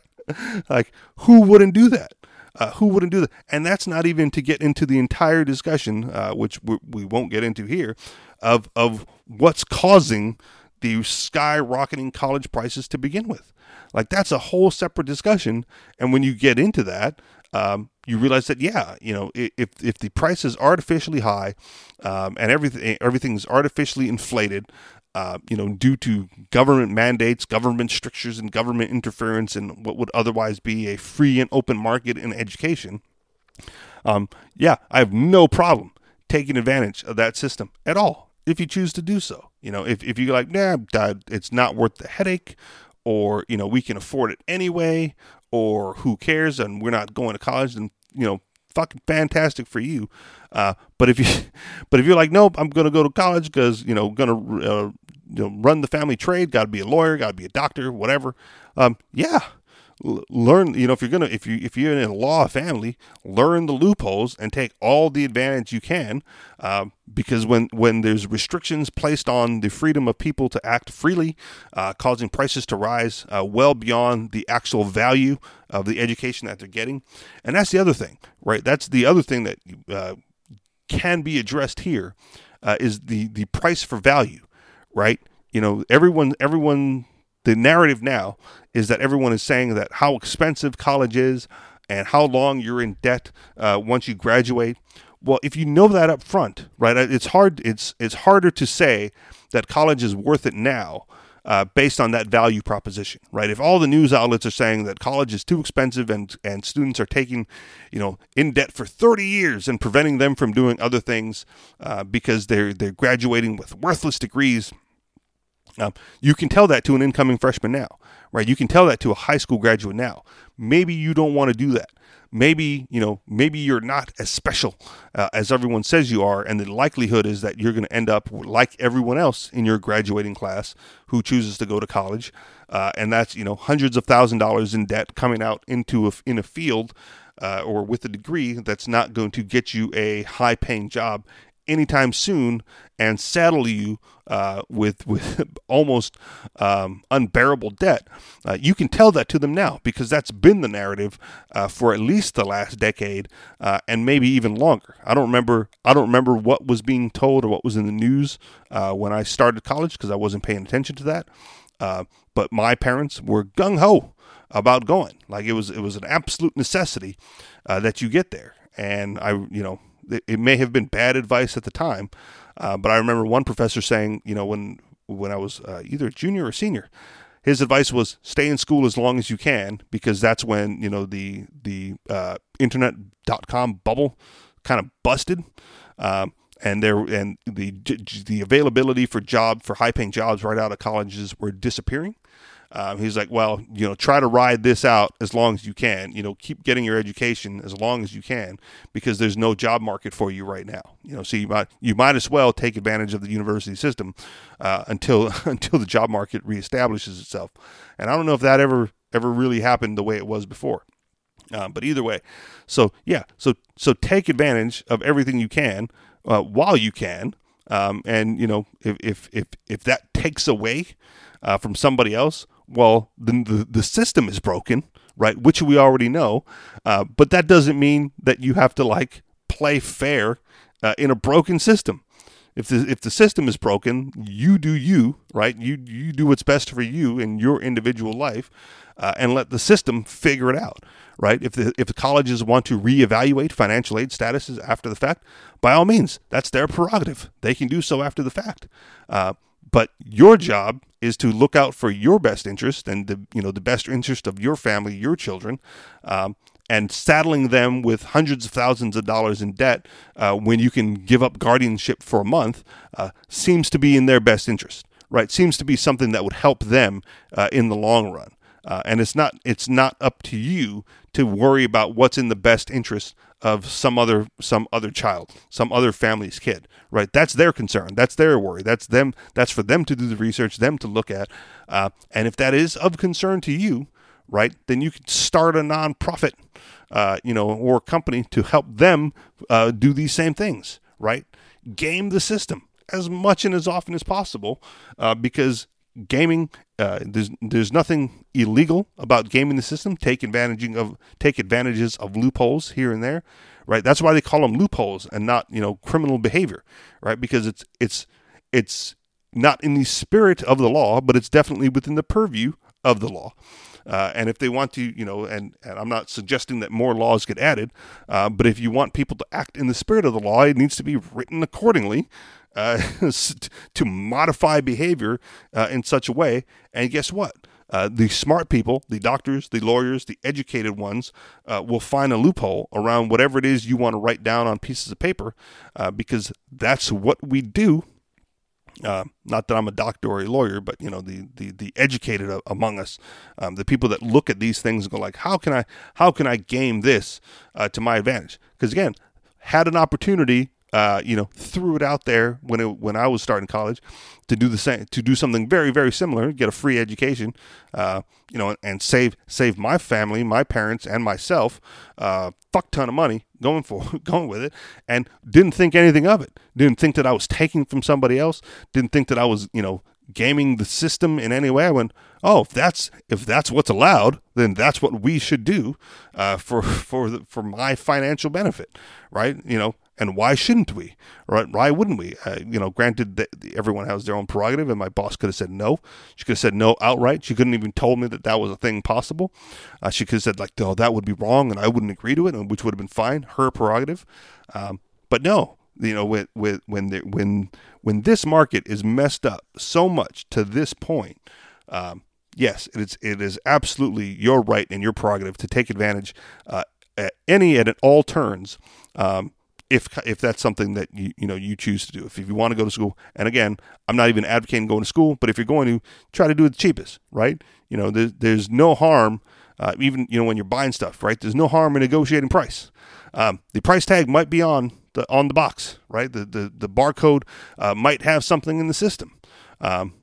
like who wouldn't do that? Uh, who wouldn't do that? And that's not even to get into the entire discussion, uh, which we, we won't get into here, of of what's causing the skyrocketing college prices to begin with. Like that's a whole separate discussion. And when you get into that, um, you realize that yeah, you know, if if the price is artificially high, um, and everything everything's artificially inflated, uh, you know, due to government mandates, government strictures, and government interference in what would otherwise be a free and open market in education. Um, yeah, I have no problem taking advantage of that system at all if you choose to do so. You know, if if you're like, nah, it's not worth the headache, or you know, we can afford it anyway, or who cares and we're not going to college and you know fucking fantastic for you uh, but if you *laughs* but if you're like nope i'm going to go to college because you know going to uh, you know, run the family trade got to be a lawyer got to be a doctor whatever um, yeah learn you know if you're gonna if you if you're in a law family learn the loopholes and take all the advantage you can uh, because when when there's restrictions placed on the freedom of people to act freely uh, causing prices to rise uh, well beyond the actual value of the education that they're getting. And that's the other thing right? That's the other thing that uh, can be addressed here uh, is the the price for value right? You know everyone everyone the narrative now is that everyone is saying that how expensive college is and how long you're in debt uh, once you graduate. Well, if you know that up front, right, uh, it's hard. It's it's harder to say that college is worth it now. Uh, based on that value proposition, right? If all the news outlets are saying that college is too expensive and and students are taking, you know, in debt for 30 years and preventing them from doing other things uh, because they're they're graduating with worthless degrees, um, you can tell that to an incoming freshman now, right? You can tell that to a high school graduate now. Maybe you don't want to do that. Maybe you know, maybe you're not as special uh, as everyone says you are, and the likelihood is that you're going to end up like everyone else in your graduating class who chooses to go to college, uh, and that's you know hundreds of thousand dollars in debt coming out into a, in a field uh, or with a degree that's not going to get you a high paying job anytime soon and saddle you uh, with with *laughs* almost um, unbearable debt. Uh, you can tell that to them now because that's been the narrative uh, for at least the last decade uh, and maybe even longer. I don't remember. I don't remember what was being told or what was in the news uh, when I started college because I wasn't paying attention to that. Uh, but my parents were gung ho about going. Like it was it was an absolute necessity that you get there. And I you know it, may have been bad advice at the time, uh, but I remember one professor saying, you know, when when I was uh, either junior or senior, his advice was stay in school as long as you can because that's when you know the the uh, internet dot com bubble kind of busted. Um, and there and the the availability for job for high paying jobs right out of colleges were disappearing. Um, he's like, well, you know, try to ride this out as long as you can. You know, keep getting your education as long as you can because there's no job market for you right now. You know, so you might you might as well take advantage of the university system uh, until *laughs* until the job market reestablishes itself. And I don't know if that ever ever really happened the way it was before. Uh, but either way, so yeah, so so take advantage of everything you can uh, while you can, um, and you know if if if if that takes away uh, from somebody else, well, then the the system is broken, right? Which we already know, uh, but that doesn't mean that you have to like play fair uh, in a broken system. If the if the system is broken, you do you, right? You you do what's best for you in your individual life, uh, and let the system figure it out, right? If the if the colleges want to reevaluate financial aid statuses after the fact, by all means, that's their prerogative. They can do so after the fact. But your job is to look out for your best interest and the you know the best interest of your family, your children, um, and saddling them with hundreds of thousands of dollars in debt uh, when you can give up guardianship for a month uh, seems to be in their best interest, right? Seems to be something that would help them uh, in the long run. Uh, and it's not it's not up to you to worry about what's in the best interest of some other some other child, some other family's kid, right? That's their concern. That's their worry. That's them. That's for them to do the research, them to look at. Uh, and if that is of concern to you, right, then you could start a nonprofit, uh, you know, or company to help them uh, do these same things, right? Game the system as much and as often as possible, uh, because gaming uh, there's there's nothing illegal about gaming the system. Take advantage of take advantages of loopholes here and there, right? That's why they call them loopholes and not you know criminal behavior, right? Because it's it's it's not in the spirit of the law, but it's definitely within the purview of the law. Uh, and if they want to, you know, and, and I'm not suggesting that more laws get added, uh, but if you want people to act in the spirit of the law, it needs to be written accordingly uh, *laughs* to modify behavior uh, in such a way. And guess what? Uh, the smart people, the doctors, the lawyers, the educated ones, uh, will find a loophole around whatever it is you want to write down on pieces of paper, uh, because that's what we do uh, not that I'm a doctor or a lawyer, but you know the the, the educated among us, um, the people that look at these things and go like, how can I how can I game this uh, to my advantage? Because again, had an opportunity uh, you know, threw it out there when it, when I was starting college to do the same, to do something very, very similar, get a free education, uh, you know, and, save save my family, my parents, and myself uh, fuck ton of money going for *laughs* going with it, and didn't think anything of it. Didn't think that I was taking from somebody else. Didn't think that I was, you know, gaming the system in any way. I went, oh, if that's if that's what's allowed, then that's what we should do uh, for *laughs* for the, for my financial benefit, right? You know, and why shouldn't we? Right? Why wouldn't we? Uh, you know, granted that everyone has their own prerogative, and my boss could have said no. She could have said no outright. She couldn't even told me that that was a thing possible. Uh, she could have said like, "Oh, that would be wrong," and I wouldn't agree to it, which would have been fine, her prerogative. Um, but no, you know, with, with when the, when when this market is messed up so much to this point. Um, yes, it is it is absolutely your right and your prerogative to take advantage uh, at any and at all turns um, if if that's something that you you know you choose to do. If, if you want to go to school, and again, I'm not even advocating going to school, but if you're going to try to do it the cheapest, right? You know, there's there's no harm, uh, even you know when you're buying stuff, right? There's no harm in negotiating price. Um, the price tag might be on the on the box, right? The the the barcode uh, might have something in the system, um,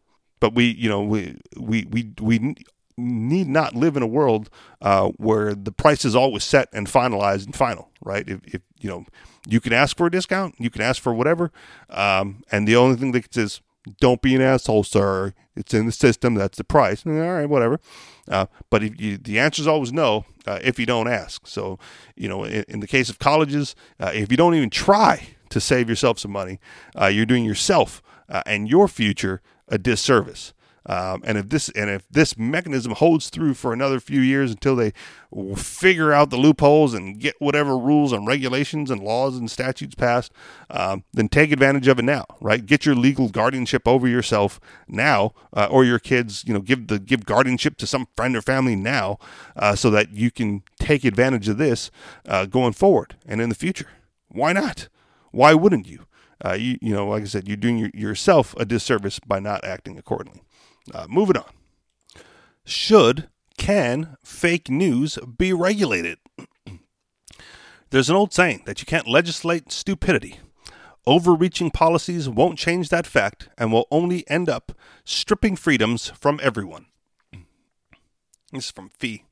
but we you know we we we we need not live in a world uh, where the price is always set and finalized and final, right? If, if you know, you can ask for a discount, you can ask for whatever, um, and the only thing that says, "Don't be an asshole, sir. It's in the system. That's the price." All right, whatever. Uh, but if you, the answer is always no uh, if you don't ask. So, you know, in, in the case of colleges, uh, if you don't even try to save yourself some money, uh, you're doing yourself uh, and your future a disservice. Um, and if this and if this mechanism holds through for another few years until they figure out the loopholes and get whatever rules and regulations and laws and statutes passed, um, then take advantage of it now. Right, get your legal guardianship over yourself now, uh, or your kids. You know, give the give guardianship to some friend or family now, uh, so that you can take advantage of this uh, going forward and in the future. Why not? Why wouldn't you? Uh, you, you know, like I said, you're doing your, yourself a disservice by not acting accordingly. Uh, moving on. Should, can fake news be regulated? *clears throat* There's an old saying that you can't legislate stupidity. Overreaching policies won't change that fact and will only end up stripping freedoms from everyone. *clears throat* This is from Fee.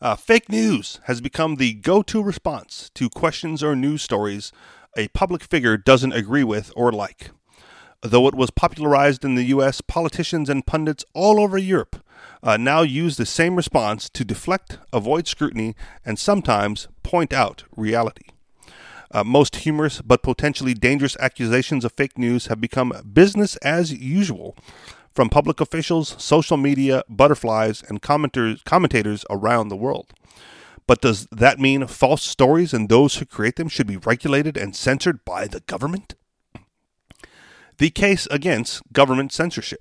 Uh, fake news has become the go to response to questions or news stories a public figure doesn't agree with or like. Though it was popularized in the US, politicians and pundits all over Europe uh, now use the same response to deflect, avoid scrutiny, and sometimes point out reality. Uh, most humorous but potentially dangerous accusations of fake news have become business as usual from public officials, social media, butterflies, and commenters, commentators around the world. But does that mean false stories and those who create them should be regulated and censored by the government? The case against government censorship.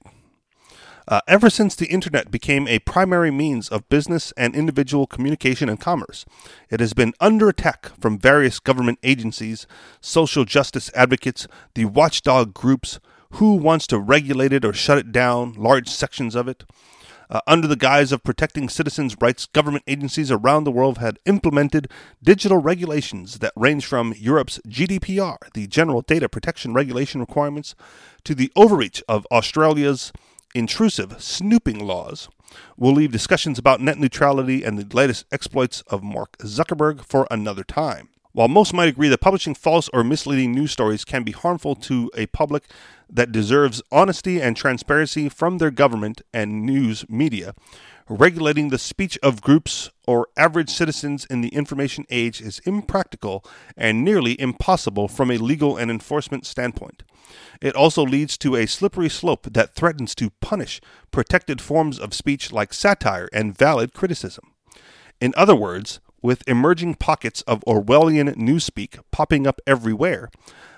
Uh, ever since the internet became a primary means of business and individual communication and commerce, it has been under attack from various government agencies, social justice advocates, the watchdog groups, who wants to regulate it or shut it down, large sections of it. Uh, under the guise of protecting citizens' rights, government agencies around the world had implemented digital regulations that range from Europe's GDPR, the General Data Protection Regulation requirements, to the overreach of Australia's intrusive snooping laws. We'll leave discussions about net neutrality and the latest exploits of Mark Zuckerberg for another time. While most might agree that publishing false or misleading news stories can be harmful to a public that deserves honesty and transparency from their government and news media, regulating the speech of groups or average citizens in the information age is impractical and nearly impossible from a legal and enforcement standpoint. It also leads to a slippery slope that threatens to punish protected forms of speech like satire and valid criticism. In other words, with emerging pockets of Orwellian newspeak popping up everywhere,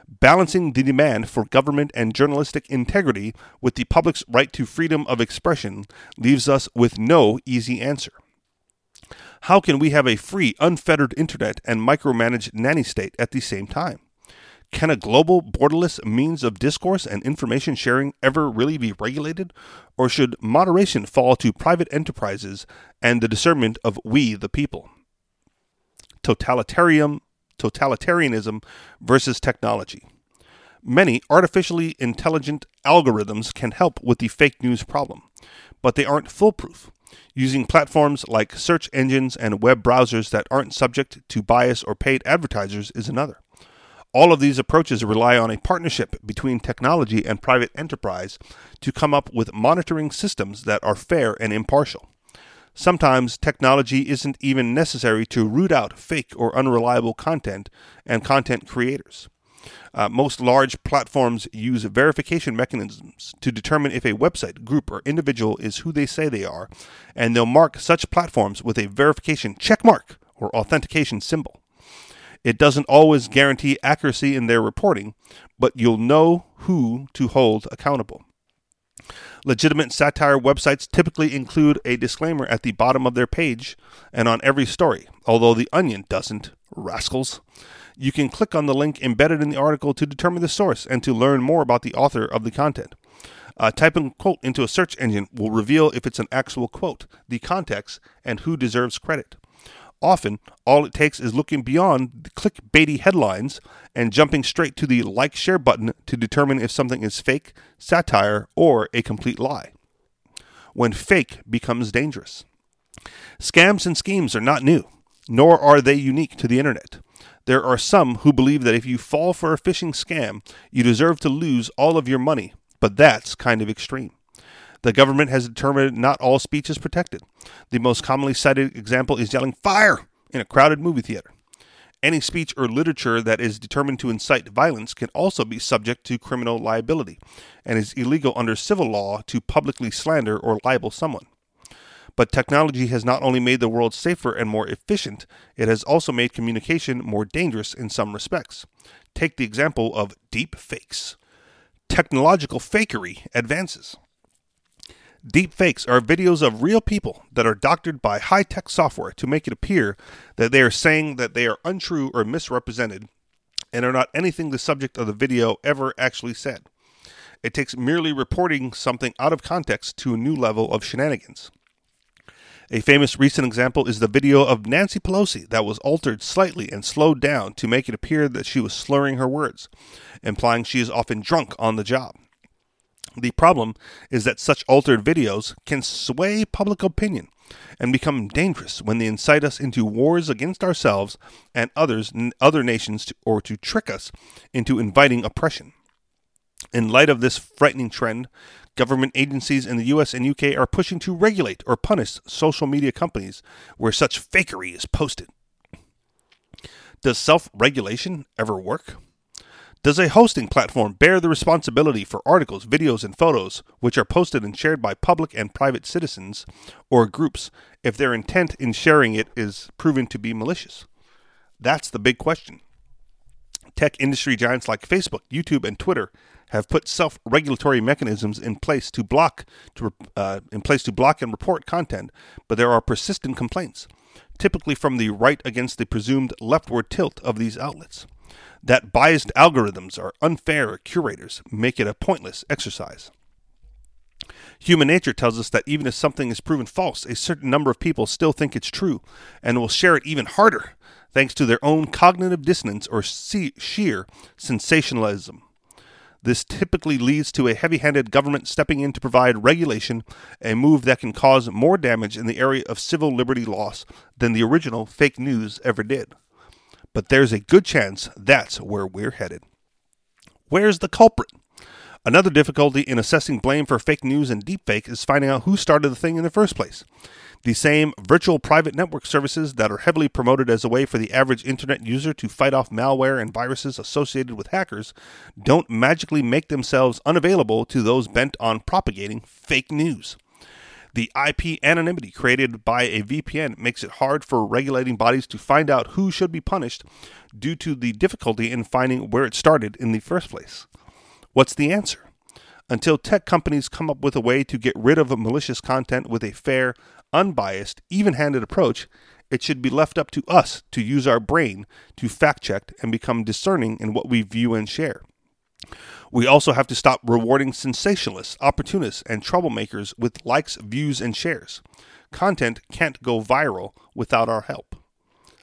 balancing the demand for government and journalistic integrity with the public's right to freedom of expression leaves us with no easy answer. How can we have a free, unfettered internet and micromanaged nanny state at the same time? Can a global, borderless means of discourse and information sharing ever really be regulated? Or should moderation fall to private enterprises and the discernment of we the people? Totalitarian, totalitarianism versus technology. Many artificially intelligent algorithms can help with the fake news problem, but they aren't foolproof. Using platforms like search engines and web browsers that aren't subject to bias or paid advertisers is another. All of these approaches rely on a partnership between technology and private enterprise to come up with monitoring systems that are fair and impartial. Sometimes technology isn't even necessary to root out fake or unreliable content and content creators. Uh, most large platforms use verification mechanisms to determine if a website, group, or individual is who they say they are, and they'll mark such platforms with a verification checkmark or authentication symbol. It doesn't always guarantee accuracy in their reporting, but you'll know who to hold accountable. Legitimate satire websites typically include a disclaimer at the bottom of their page and on every story, although The Onion doesn't. Rascals. You can click on the link embedded in the article to determine the source and to learn more about the author of the content. Uh, typing quote into a search engine will reveal if it's an actual quote, the context, and who deserves credit. Often, all it takes is looking beyond the clickbaity headlines and jumping straight to the like share button to determine if something is fake, satire, or a complete lie. When fake becomes dangerous. Scams and schemes are not new, nor are they unique to the internet. There are some who believe that if you fall for a phishing scam, you deserve to lose all of your money, but that's kind of extreme. The government has determined not all speech is protected. The most commonly cited example is yelling fire in a crowded movie theater. Any speech or literature that is determined to incite violence can also be subject to criminal liability and is illegal under civil law to publicly slander or libel someone. But technology has not only made the world safer and more efficient, it has also made communication more dangerous in some respects. Take the example of deep fakes. Technological fakery advances. Deep fakes are videos of real people that are doctored by high tech software to make it appear that they are saying that they are untrue or misrepresented and are not anything the subject of the video ever actually said. It takes merely reporting something out of context to a new level of shenanigans. A famous recent example is the video of Nancy Pelosi that was altered slightly and slowed down to make it appear that she was slurring her words, implying she is often drunk on the job. The problem is that such altered videos can sway public opinion and become dangerous when they incite us into wars against ourselves and others, other nations, to, or to trick us into inviting oppression. In light of this frightening trend, government agencies in the US and UK are pushing to regulate or punish social media companies where such fakery is posted. Does self regulation ever work? Does a hosting platform bear the responsibility for articles, videos, and photos which are posted and shared by public and private citizens or groups if their intent in sharing it is proven to be malicious? That's the big question. Tech industry giants like Facebook, YouTube, and Twitter have put self-regulatory mechanisms in place to block to uh, in place to block and report content, but there are persistent complaints, typically from the right against the presumed leftward tilt of these outlets. That biased algorithms are unfair curators make it a pointless exercise. Human nature tells us that even if something is proven false, a certain number of people still think it's true and will share it even harder, thanks to their own cognitive dissonance or sheer sensationalism. This typically leads to a heavy handed government stepping in to provide regulation, a move that can cause more damage in the area of civil liberty loss than the original fake news ever did. But there's a good chance that's where we're headed. Where's the culprit? Another difficulty in assessing blame for fake news and deepfake is finding out who started the thing in the first place. The same virtual private network services that are heavily promoted as a way for the average internet user to fight off malware and viruses associated with hackers don't magically make themselves unavailable to those bent on propagating fake news. The IP anonymity created by a VPN makes it hard for regulating bodies to find out who should be punished due to the difficulty in finding where it started in the first place. What's the answer? Until tech companies come up with a way to get rid of malicious content with a fair, unbiased, even handed approach, it should be left up to us to use our brain to fact check and become discerning in what we view and share. We also have to stop rewarding sensationalists, opportunists, and troublemakers with likes, views, and shares. Content can't go viral without our help.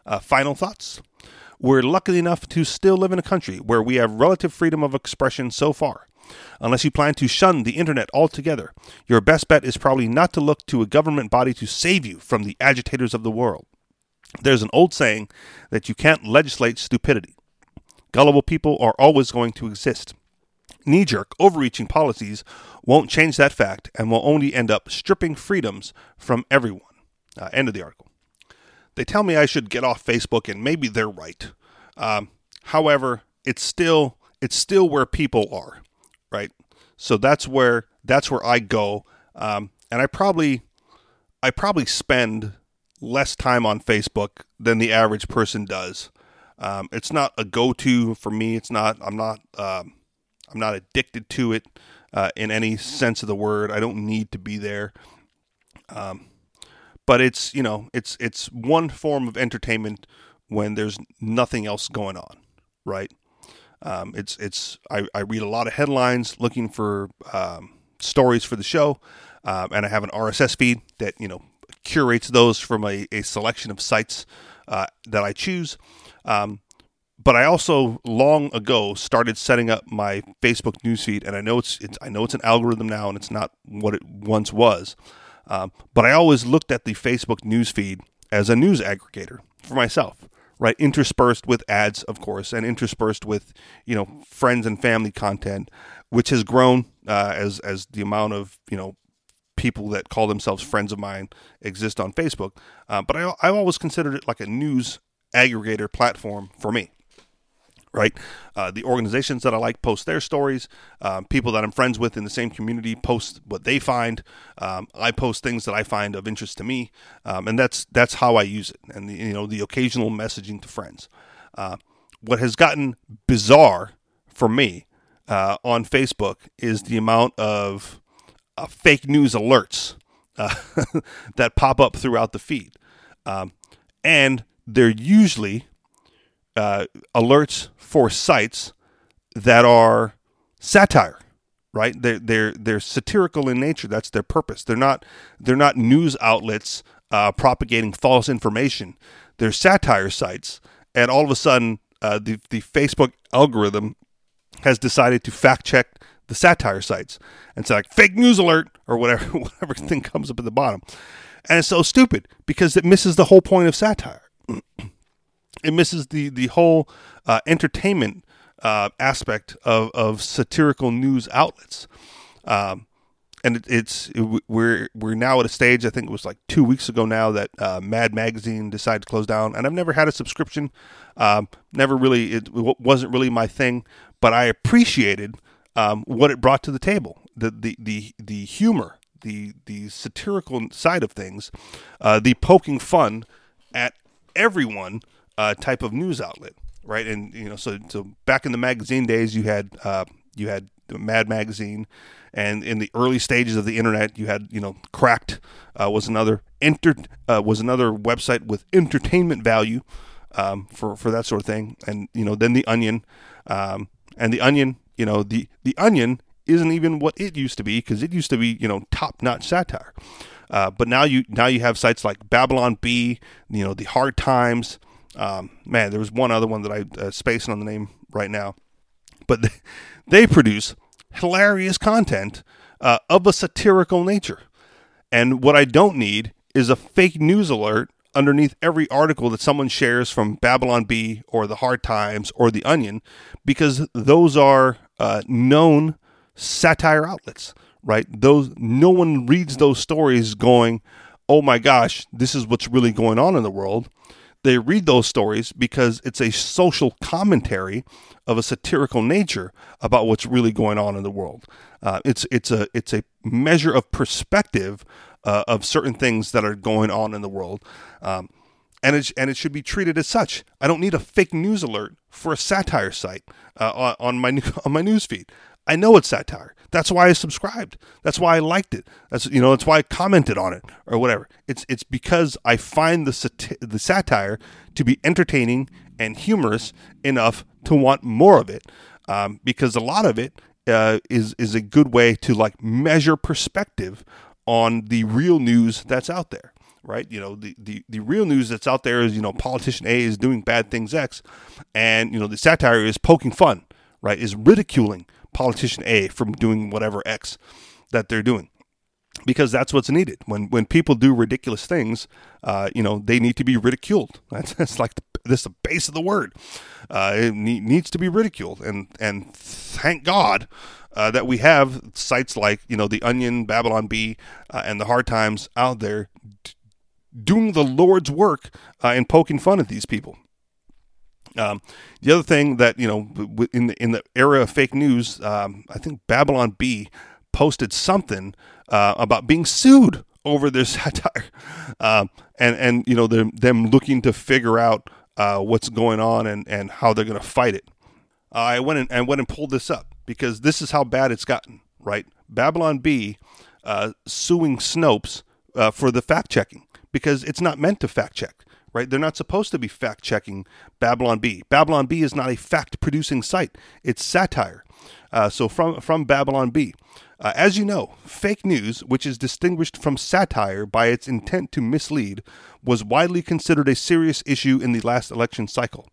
Uh, final thoughts? We're lucky enough to still live in a country where we have relative freedom of expression so far. Unless you plan to shun the internet altogether, your best bet is probably not to look to a government body to save you from the agitators of the world. There's an old saying that you can't legislate stupidity. Gullible people are always going to exist knee jerk, overreaching policies won't change that fact and will only end up stripping freedoms from everyone. Uh, end of the article. They tell me I should get off Facebook, and maybe they're right. Um, however, it's still it's still where people are, right? So that's where that's where I go, um, and I probably I probably spend less time on Facebook than the average person does. Um, it's not a go-to for me. It's not. I'm not. I'm not addicted to it uh, in any sense of the word. I don't need to be there. Um, but it's you know it's it's one form of entertainment when there's nothing else going on, right? Um, it's it's I, I, read a lot of headlines looking for um, stories for the show, um, and I have an RSS feed that you know curates those from a, a selection of sites uh, that I choose. Um, but I also long ago started setting up my Facebook newsfeed, and I know it's, it's I know it's an algorithm now, and it's not what it once was. Um, but I always looked at the Facebook newsfeed as a news aggregator for myself, right? Interspersed with ads, of course, and interspersed with you know friends and family content, which has grown uh, as as the amount of you know people that call themselves friends of mine exist on Facebook. Uh, but I I've always considered it like a news aggregator platform for me right? Uh, the organizations that I like post their stories. Um, people that I'm friends with in the same community post what they find. Um, I post things that I find of interest to me, um, and that's that's how I use it. And the, you know, the occasional messaging to friends. Uh, what has gotten bizarre for me uh, on Facebook is the amount of uh, fake news alerts uh, *laughs* that pop up throughout the feed, um, and they're usually uh, alerts for sites that are satire right? They're they're they're satirical in nature. That's their purpose. They're not they're not news outlets uh, propagating false information. They're satire sites. And all of a sudden uh, the the Facebook algorithm has decided to fact check the satire sites. And say like fake news alert or whatever *laughs* whatever thing comes up at the bottom. And it's so stupid because it misses the whole point of satire. *clears throat* it misses the the whole uh, entertainment uh, aspect of, of satirical news outlets. Um, and it, it's it, we're we're now at a stage. I think it was like two weeks ago now that uh, Mad Magazine decided to close down, and I've never had a subscription. Um, never really, it wasn't really my thing, but I appreciated um, what it brought to the table. The the the the humor, the the satirical side of things, uh, the poking fun at everyone uh, type of news outlet, right? And you know, so so back in the magazine days, you had uh, you had Mad Magazine and in the early stages of the internet, you had you know Cracked uh, was another enter uh, was another website with entertainment value um, for for that sort of thing, and you know then the Onion, um, and the Onion, you know the the Onion isn't even what it used to be because it used to be you know top notch satire, uh, but now you now you have sites like Babylon Bee, you know the Hard Times. Um, man, there was one other one that I uh, spacing on the name right now, but *laughs* they, produce hilarious content uh, of a satirical nature. And what I don't need is a fake news alert underneath every article that someone shares from Babylon Bee or the Hard Times or the Onion, because those are uh, known satire outlets, right? Those no one reads those stories going, "Oh my gosh, this is what's really going on in the world." They read those stories because it's a social commentary of a satirical nature about what's really going on in the world. Uh, it's it's a it's a measure of perspective uh, of certain things that are going on in the world, um, and it and it should be treated as such. I don't need a fake news alert for a satire site uh, on my on my *laughs* news feed. I know it's satire. That's why I subscribed. That's why I liked it. That's you know, that's why I commented on it or whatever. It's it's because I find the sati- the satire to be entertaining and humorous enough to want more of it. Um, because a lot of it uh, is is a good way to like measure perspective on the real news that's out there right? You know, the, the, the real news that's out there is, you know, politician A is doing bad things X, and, you know, the satire is poking fun, right? Is ridiculing politician A from doing whatever X that they're doing. Because that's what's needed. When when people do ridiculous things, uh, you know they need to be ridiculed. *laughs* That's, that's like the, that's the base of the word. Uh, it ne- needs to be ridiculed, and and thank God uh, that we have sites like you know the Onion, Babylon Bee, uh, and the Hard Times out there d- doing the Lord's work uh, and poking fun at these people. Um, the other thing that you know, in the in the era of fake news, um, I think Babylon Bee posted something uh, about being sued over their *laughs* satire, um, and and you know them them looking to figure out uh, what's going on and and how they're going to fight it. Uh, I went and, and went and pulled this up because this is how bad it's gotten. Right, Babylon Bee uh, suing Snopes uh, for the fact checking because it's not meant to fact check right? They're not supposed to be fact checking Babylon Bee. Babylon Bee is not a fact producing site, it's satire. Uh, so from, from Babylon Bee. Uh, as you know, fake news, which is distinguished from satire by its intent to mislead, was widely considered a serious issue in the last election cycle.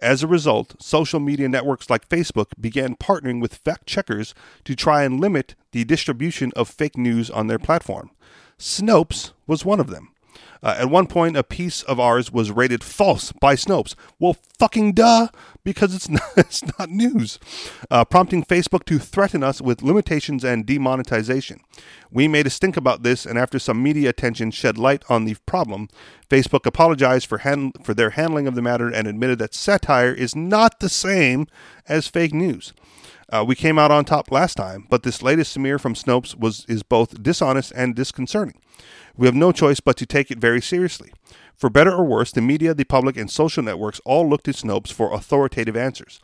As a result, social media networks like Facebook began partnering with fact checkers to try and limit the distribution of fake news on their platform. Snopes was one of them. Uh, at one point, a piece of ours was rated false by Snopes. Well, fucking duh, because it's *laughs* not, it's not news, uh, prompting Facebook to threaten us with limitations and demonetization. We made a stink about this, and after some media attention shed light on the problem, Facebook apologized for, hand, for their handling of the matter and admitted that satire is not the same as fake news. Uh, we came out on top last time, but this latest smear from Snopes was is both dishonest and disconcerting. We have no choice but to take it very seriously. For better or worse, the media, the public, and social networks all look to Snopes for authoritative answers.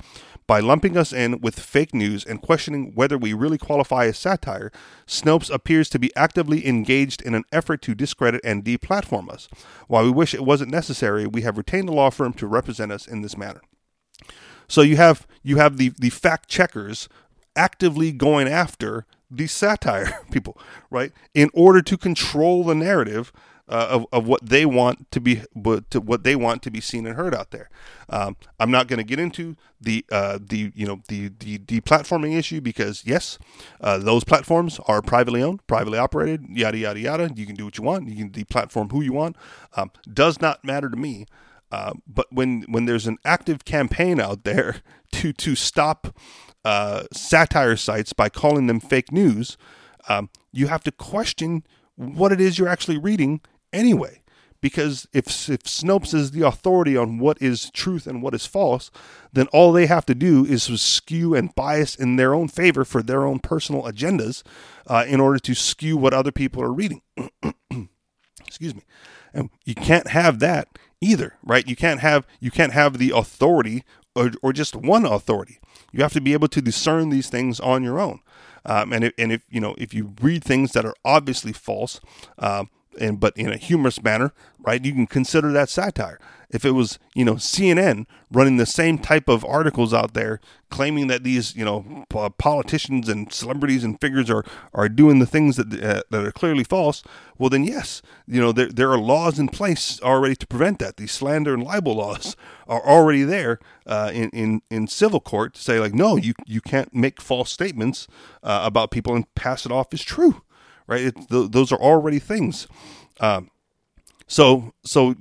By lumping us in with fake news and questioning whether we really qualify as satire, Snopes appears to be actively engaged in an effort to discredit and deplatform us. While we wish it wasn't necessary, we have retained a law firm to represent us in this manner. So you have you have the, the fact checkers actively going after the satire *laughs* people, right? In order to control the narrative uh, of, of what they want to be to what they want to be seen and heard out there. Um, I'm not going to get into the uh, the you know the the deplatforming issue because yes, uh, those platforms are privately owned, privately operated, yada yada yada. You can do what you want. You can deplatform who you want. Um, does not matter to me. Uh, but when when there's an active campaign out there *laughs* to to stop uh, satire sites by calling them fake news, um, you have to question what it is you're actually reading anyway. Because if, if Snopes is the authority on what is truth and what is false, then all they have to do is skew and bias in their own favor for their own personal agendas uh, in order to skew what other people are reading. *clears throat* Excuse me. And you can't have that either, right? You can't have you can't have the authority or, or just one authority. You have to be able to discern these things on your own. Um, and if, and if you know if you read things that are obviously false, uh, and but in a humorous manner, right? You can consider that satire. If it was, you know, CNN running the same type of articles out there, claiming that these, you know, politicians and celebrities and figures are are doing the things that uh, that are clearly false, well, then yes, you know, there there are laws in place already to prevent that. These slander and libel laws are already there uh, in in in civil court to say like, no, you you can't make false statements uh, about people and pass it off as true right? It, th- those are already things. Um, so so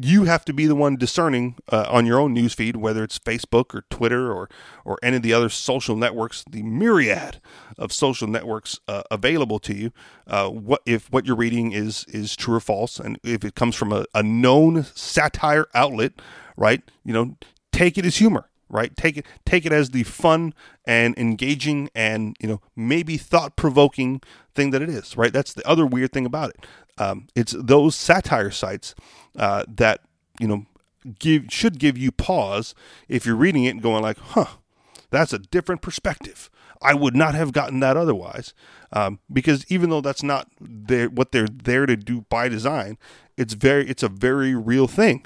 you have to be the one discerning uh, on your own newsfeed, whether it's Facebook or Twitter or or any of the other social networks, the myriad of social networks uh, available to you. Uh, what if what you're reading is is true or false, and if it comes from a, a known satire outlet, right? You know, take it as humor right? Take it take it as the fun and engaging and you know maybe thought provoking thing that it is, right? That's the other weird thing about it. Um, it's those satire sites uh, that you know give should give you pause if you're reading it and going like, huh, that's a different perspective. I would not have gotten that otherwise, um, because even though that's not what they're there to do by design, it's very it's a very real thing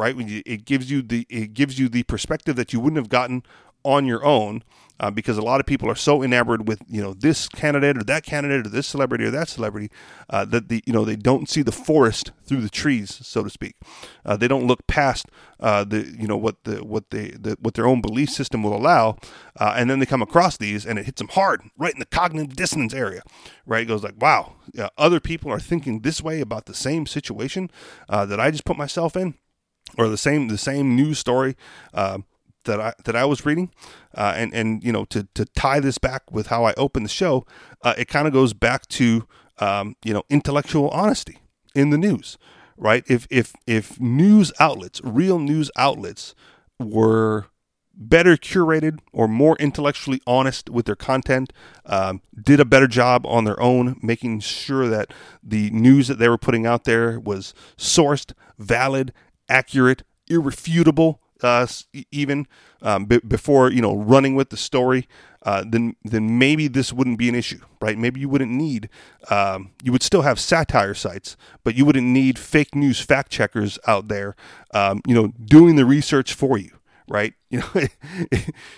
right? When you, it gives you the it gives you the perspective that you wouldn't have gotten on your own uh, because a lot of people are so enamored with you know this candidate or that candidate or this celebrity or that celebrity uh, that the you know they don't see the forest through the trees so to speak uh, they don't look past uh, the you know what the what they the, what their own belief system will allow uh, and then they come across these and it hits them hard right in the cognitive dissonance area right it goes like wow other people are thinking this way about the same situation uh, that I just put myself in or the same the same news story uh, that I that I was reading, uh, and and you know to to tie this back with how I opened the show, uh, it kind of goes back to um, you know intellectual honesty in the news, right? If if if news outlets, real news outlets, were better curated or more intellectually honest with their content, um, did a better job on their own, making sure that the news that they were putting out there was sourced, valid, accurate, irrefutable, uh, even um, b- before you know running with the story, uh, then then maybe this wouldn't be an issue, right? Maybe you wouldn't need um, you would still have satire sites, but you wouldn't need fake news fact checkers out there, um, you know, doing the research for you, right? *laughs* You know,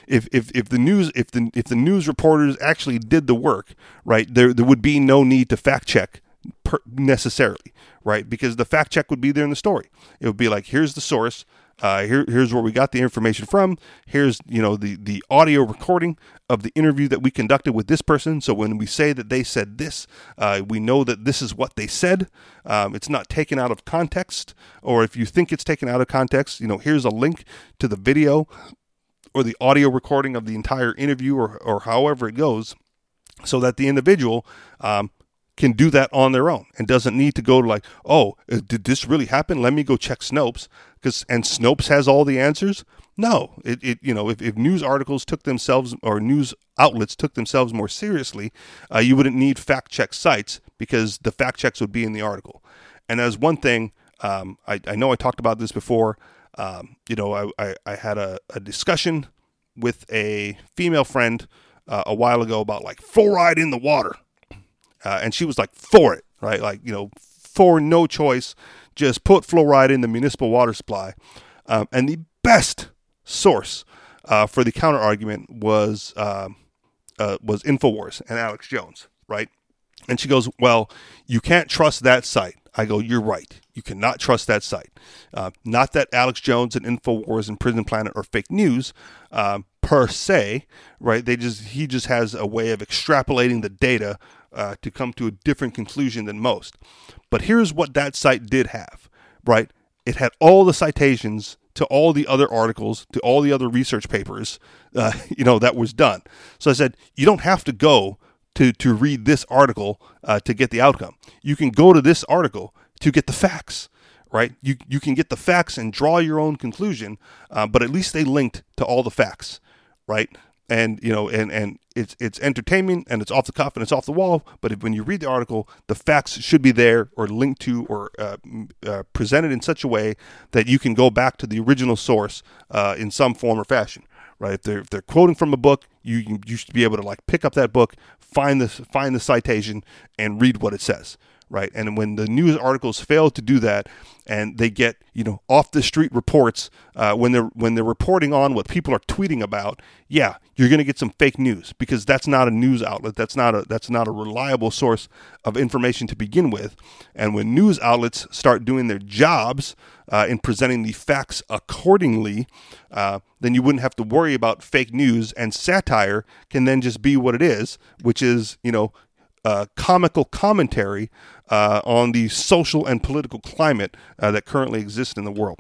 if if if the news if the if the news reporters actually did the work, right, there there would be no need to fact check per- necessarily, right? Because the fact check would be there in the story. It would be like, here's the source. Uh, here, here's where we got the information from. Here's you know the the audio recording of the interview that we conducted with this person. So when we say that they said this, uh, we know that this is what they said. Um, it's not taken out of context, or if you think it's taken out of context, you know here's a link to the video or the audio recording of the entire interview, or or however it goes, so that the individual um, can do that on their own and doesn't need to go to like, oh, uh, did this really happen? Let me go check Snopes because and Snopes has all the answers. No, it, it you know if, if news articles took themselves or news outlets took themselves more seriously, uh, you wouldn't need fact check sites because the fact checks would be in the article. And as one thing, um, I, I know I talked about this before. Um, you know, I, I, I had a, a, discussion with a female friend uh, a while ago about like fluoride in the water uh, and she was like for it, right? Like you know, for no choice, just put fluoride in the municipal water supply. Um, and the best source uh, for the counter argument was um, uh, was Infowars and Alex Jones, right? And she goes, "Well, you can't trust that site. I go, you're right. You cannot trust that site. Uh, not that Alex Jones and Infowars and Prison Planet are fake news um, per se, right? They just he just has a way of extrapolating the data uh, to come to a different conclusion than most. But here's what that site did have, right? It had all the citations to all the other articles, to all the other research papers, uh, *laughs* you know, that was done. So I said, you don't have to go to, to read this article uh, to get the outcome. You can go to this article to get the facts, right? You, you can get the facts and draw your own conclusion, uh, but at least they linked to all the facts, right? And you know, and and it's it's entertainment and it's off the cuff and it's off the wall. But if, when you read the article, the facts should be there or linked to or uh, uh, presented in such a way that you can go back to the original source uh, in some form or fashion right? If they're if they're quoting from a book, you you should be able to like pick up that book, find the find the citation, and read what it says, right? And when the news articles fail to do that, and they get you know off the street reports uh, when they're when they're reporting on what people are tweeting about, yeah, you're going to get some fake news because that's not a news outlet. That's not a that's not a reliable source of information to begin with. And when news outlets start doing their jobs uh, in presenting the facts accordingly, uh, then you wouldn't have to worry about fake news and satire can then just be what it is, which is you know uh, comical commentary uh, on the social and political climate uh, that currently exists in the world.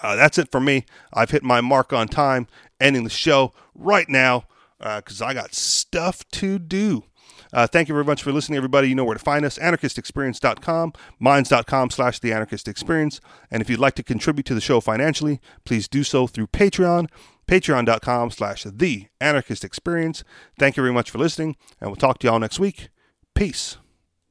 Uh, that's it for me. I've hit my mark on time, ending the show right now because uh, I got stuff to do. Uh, thank you very much for listening, everybody. You know where to find us, anarchistexperience.com, minds.com slash the anarchist experience. And if you'd like to contribute to the show financially, please do so through Patreon, patreon.com slash the anarchist experience. Thank you very much for listening, and we'll talk to y'all next week. Peace.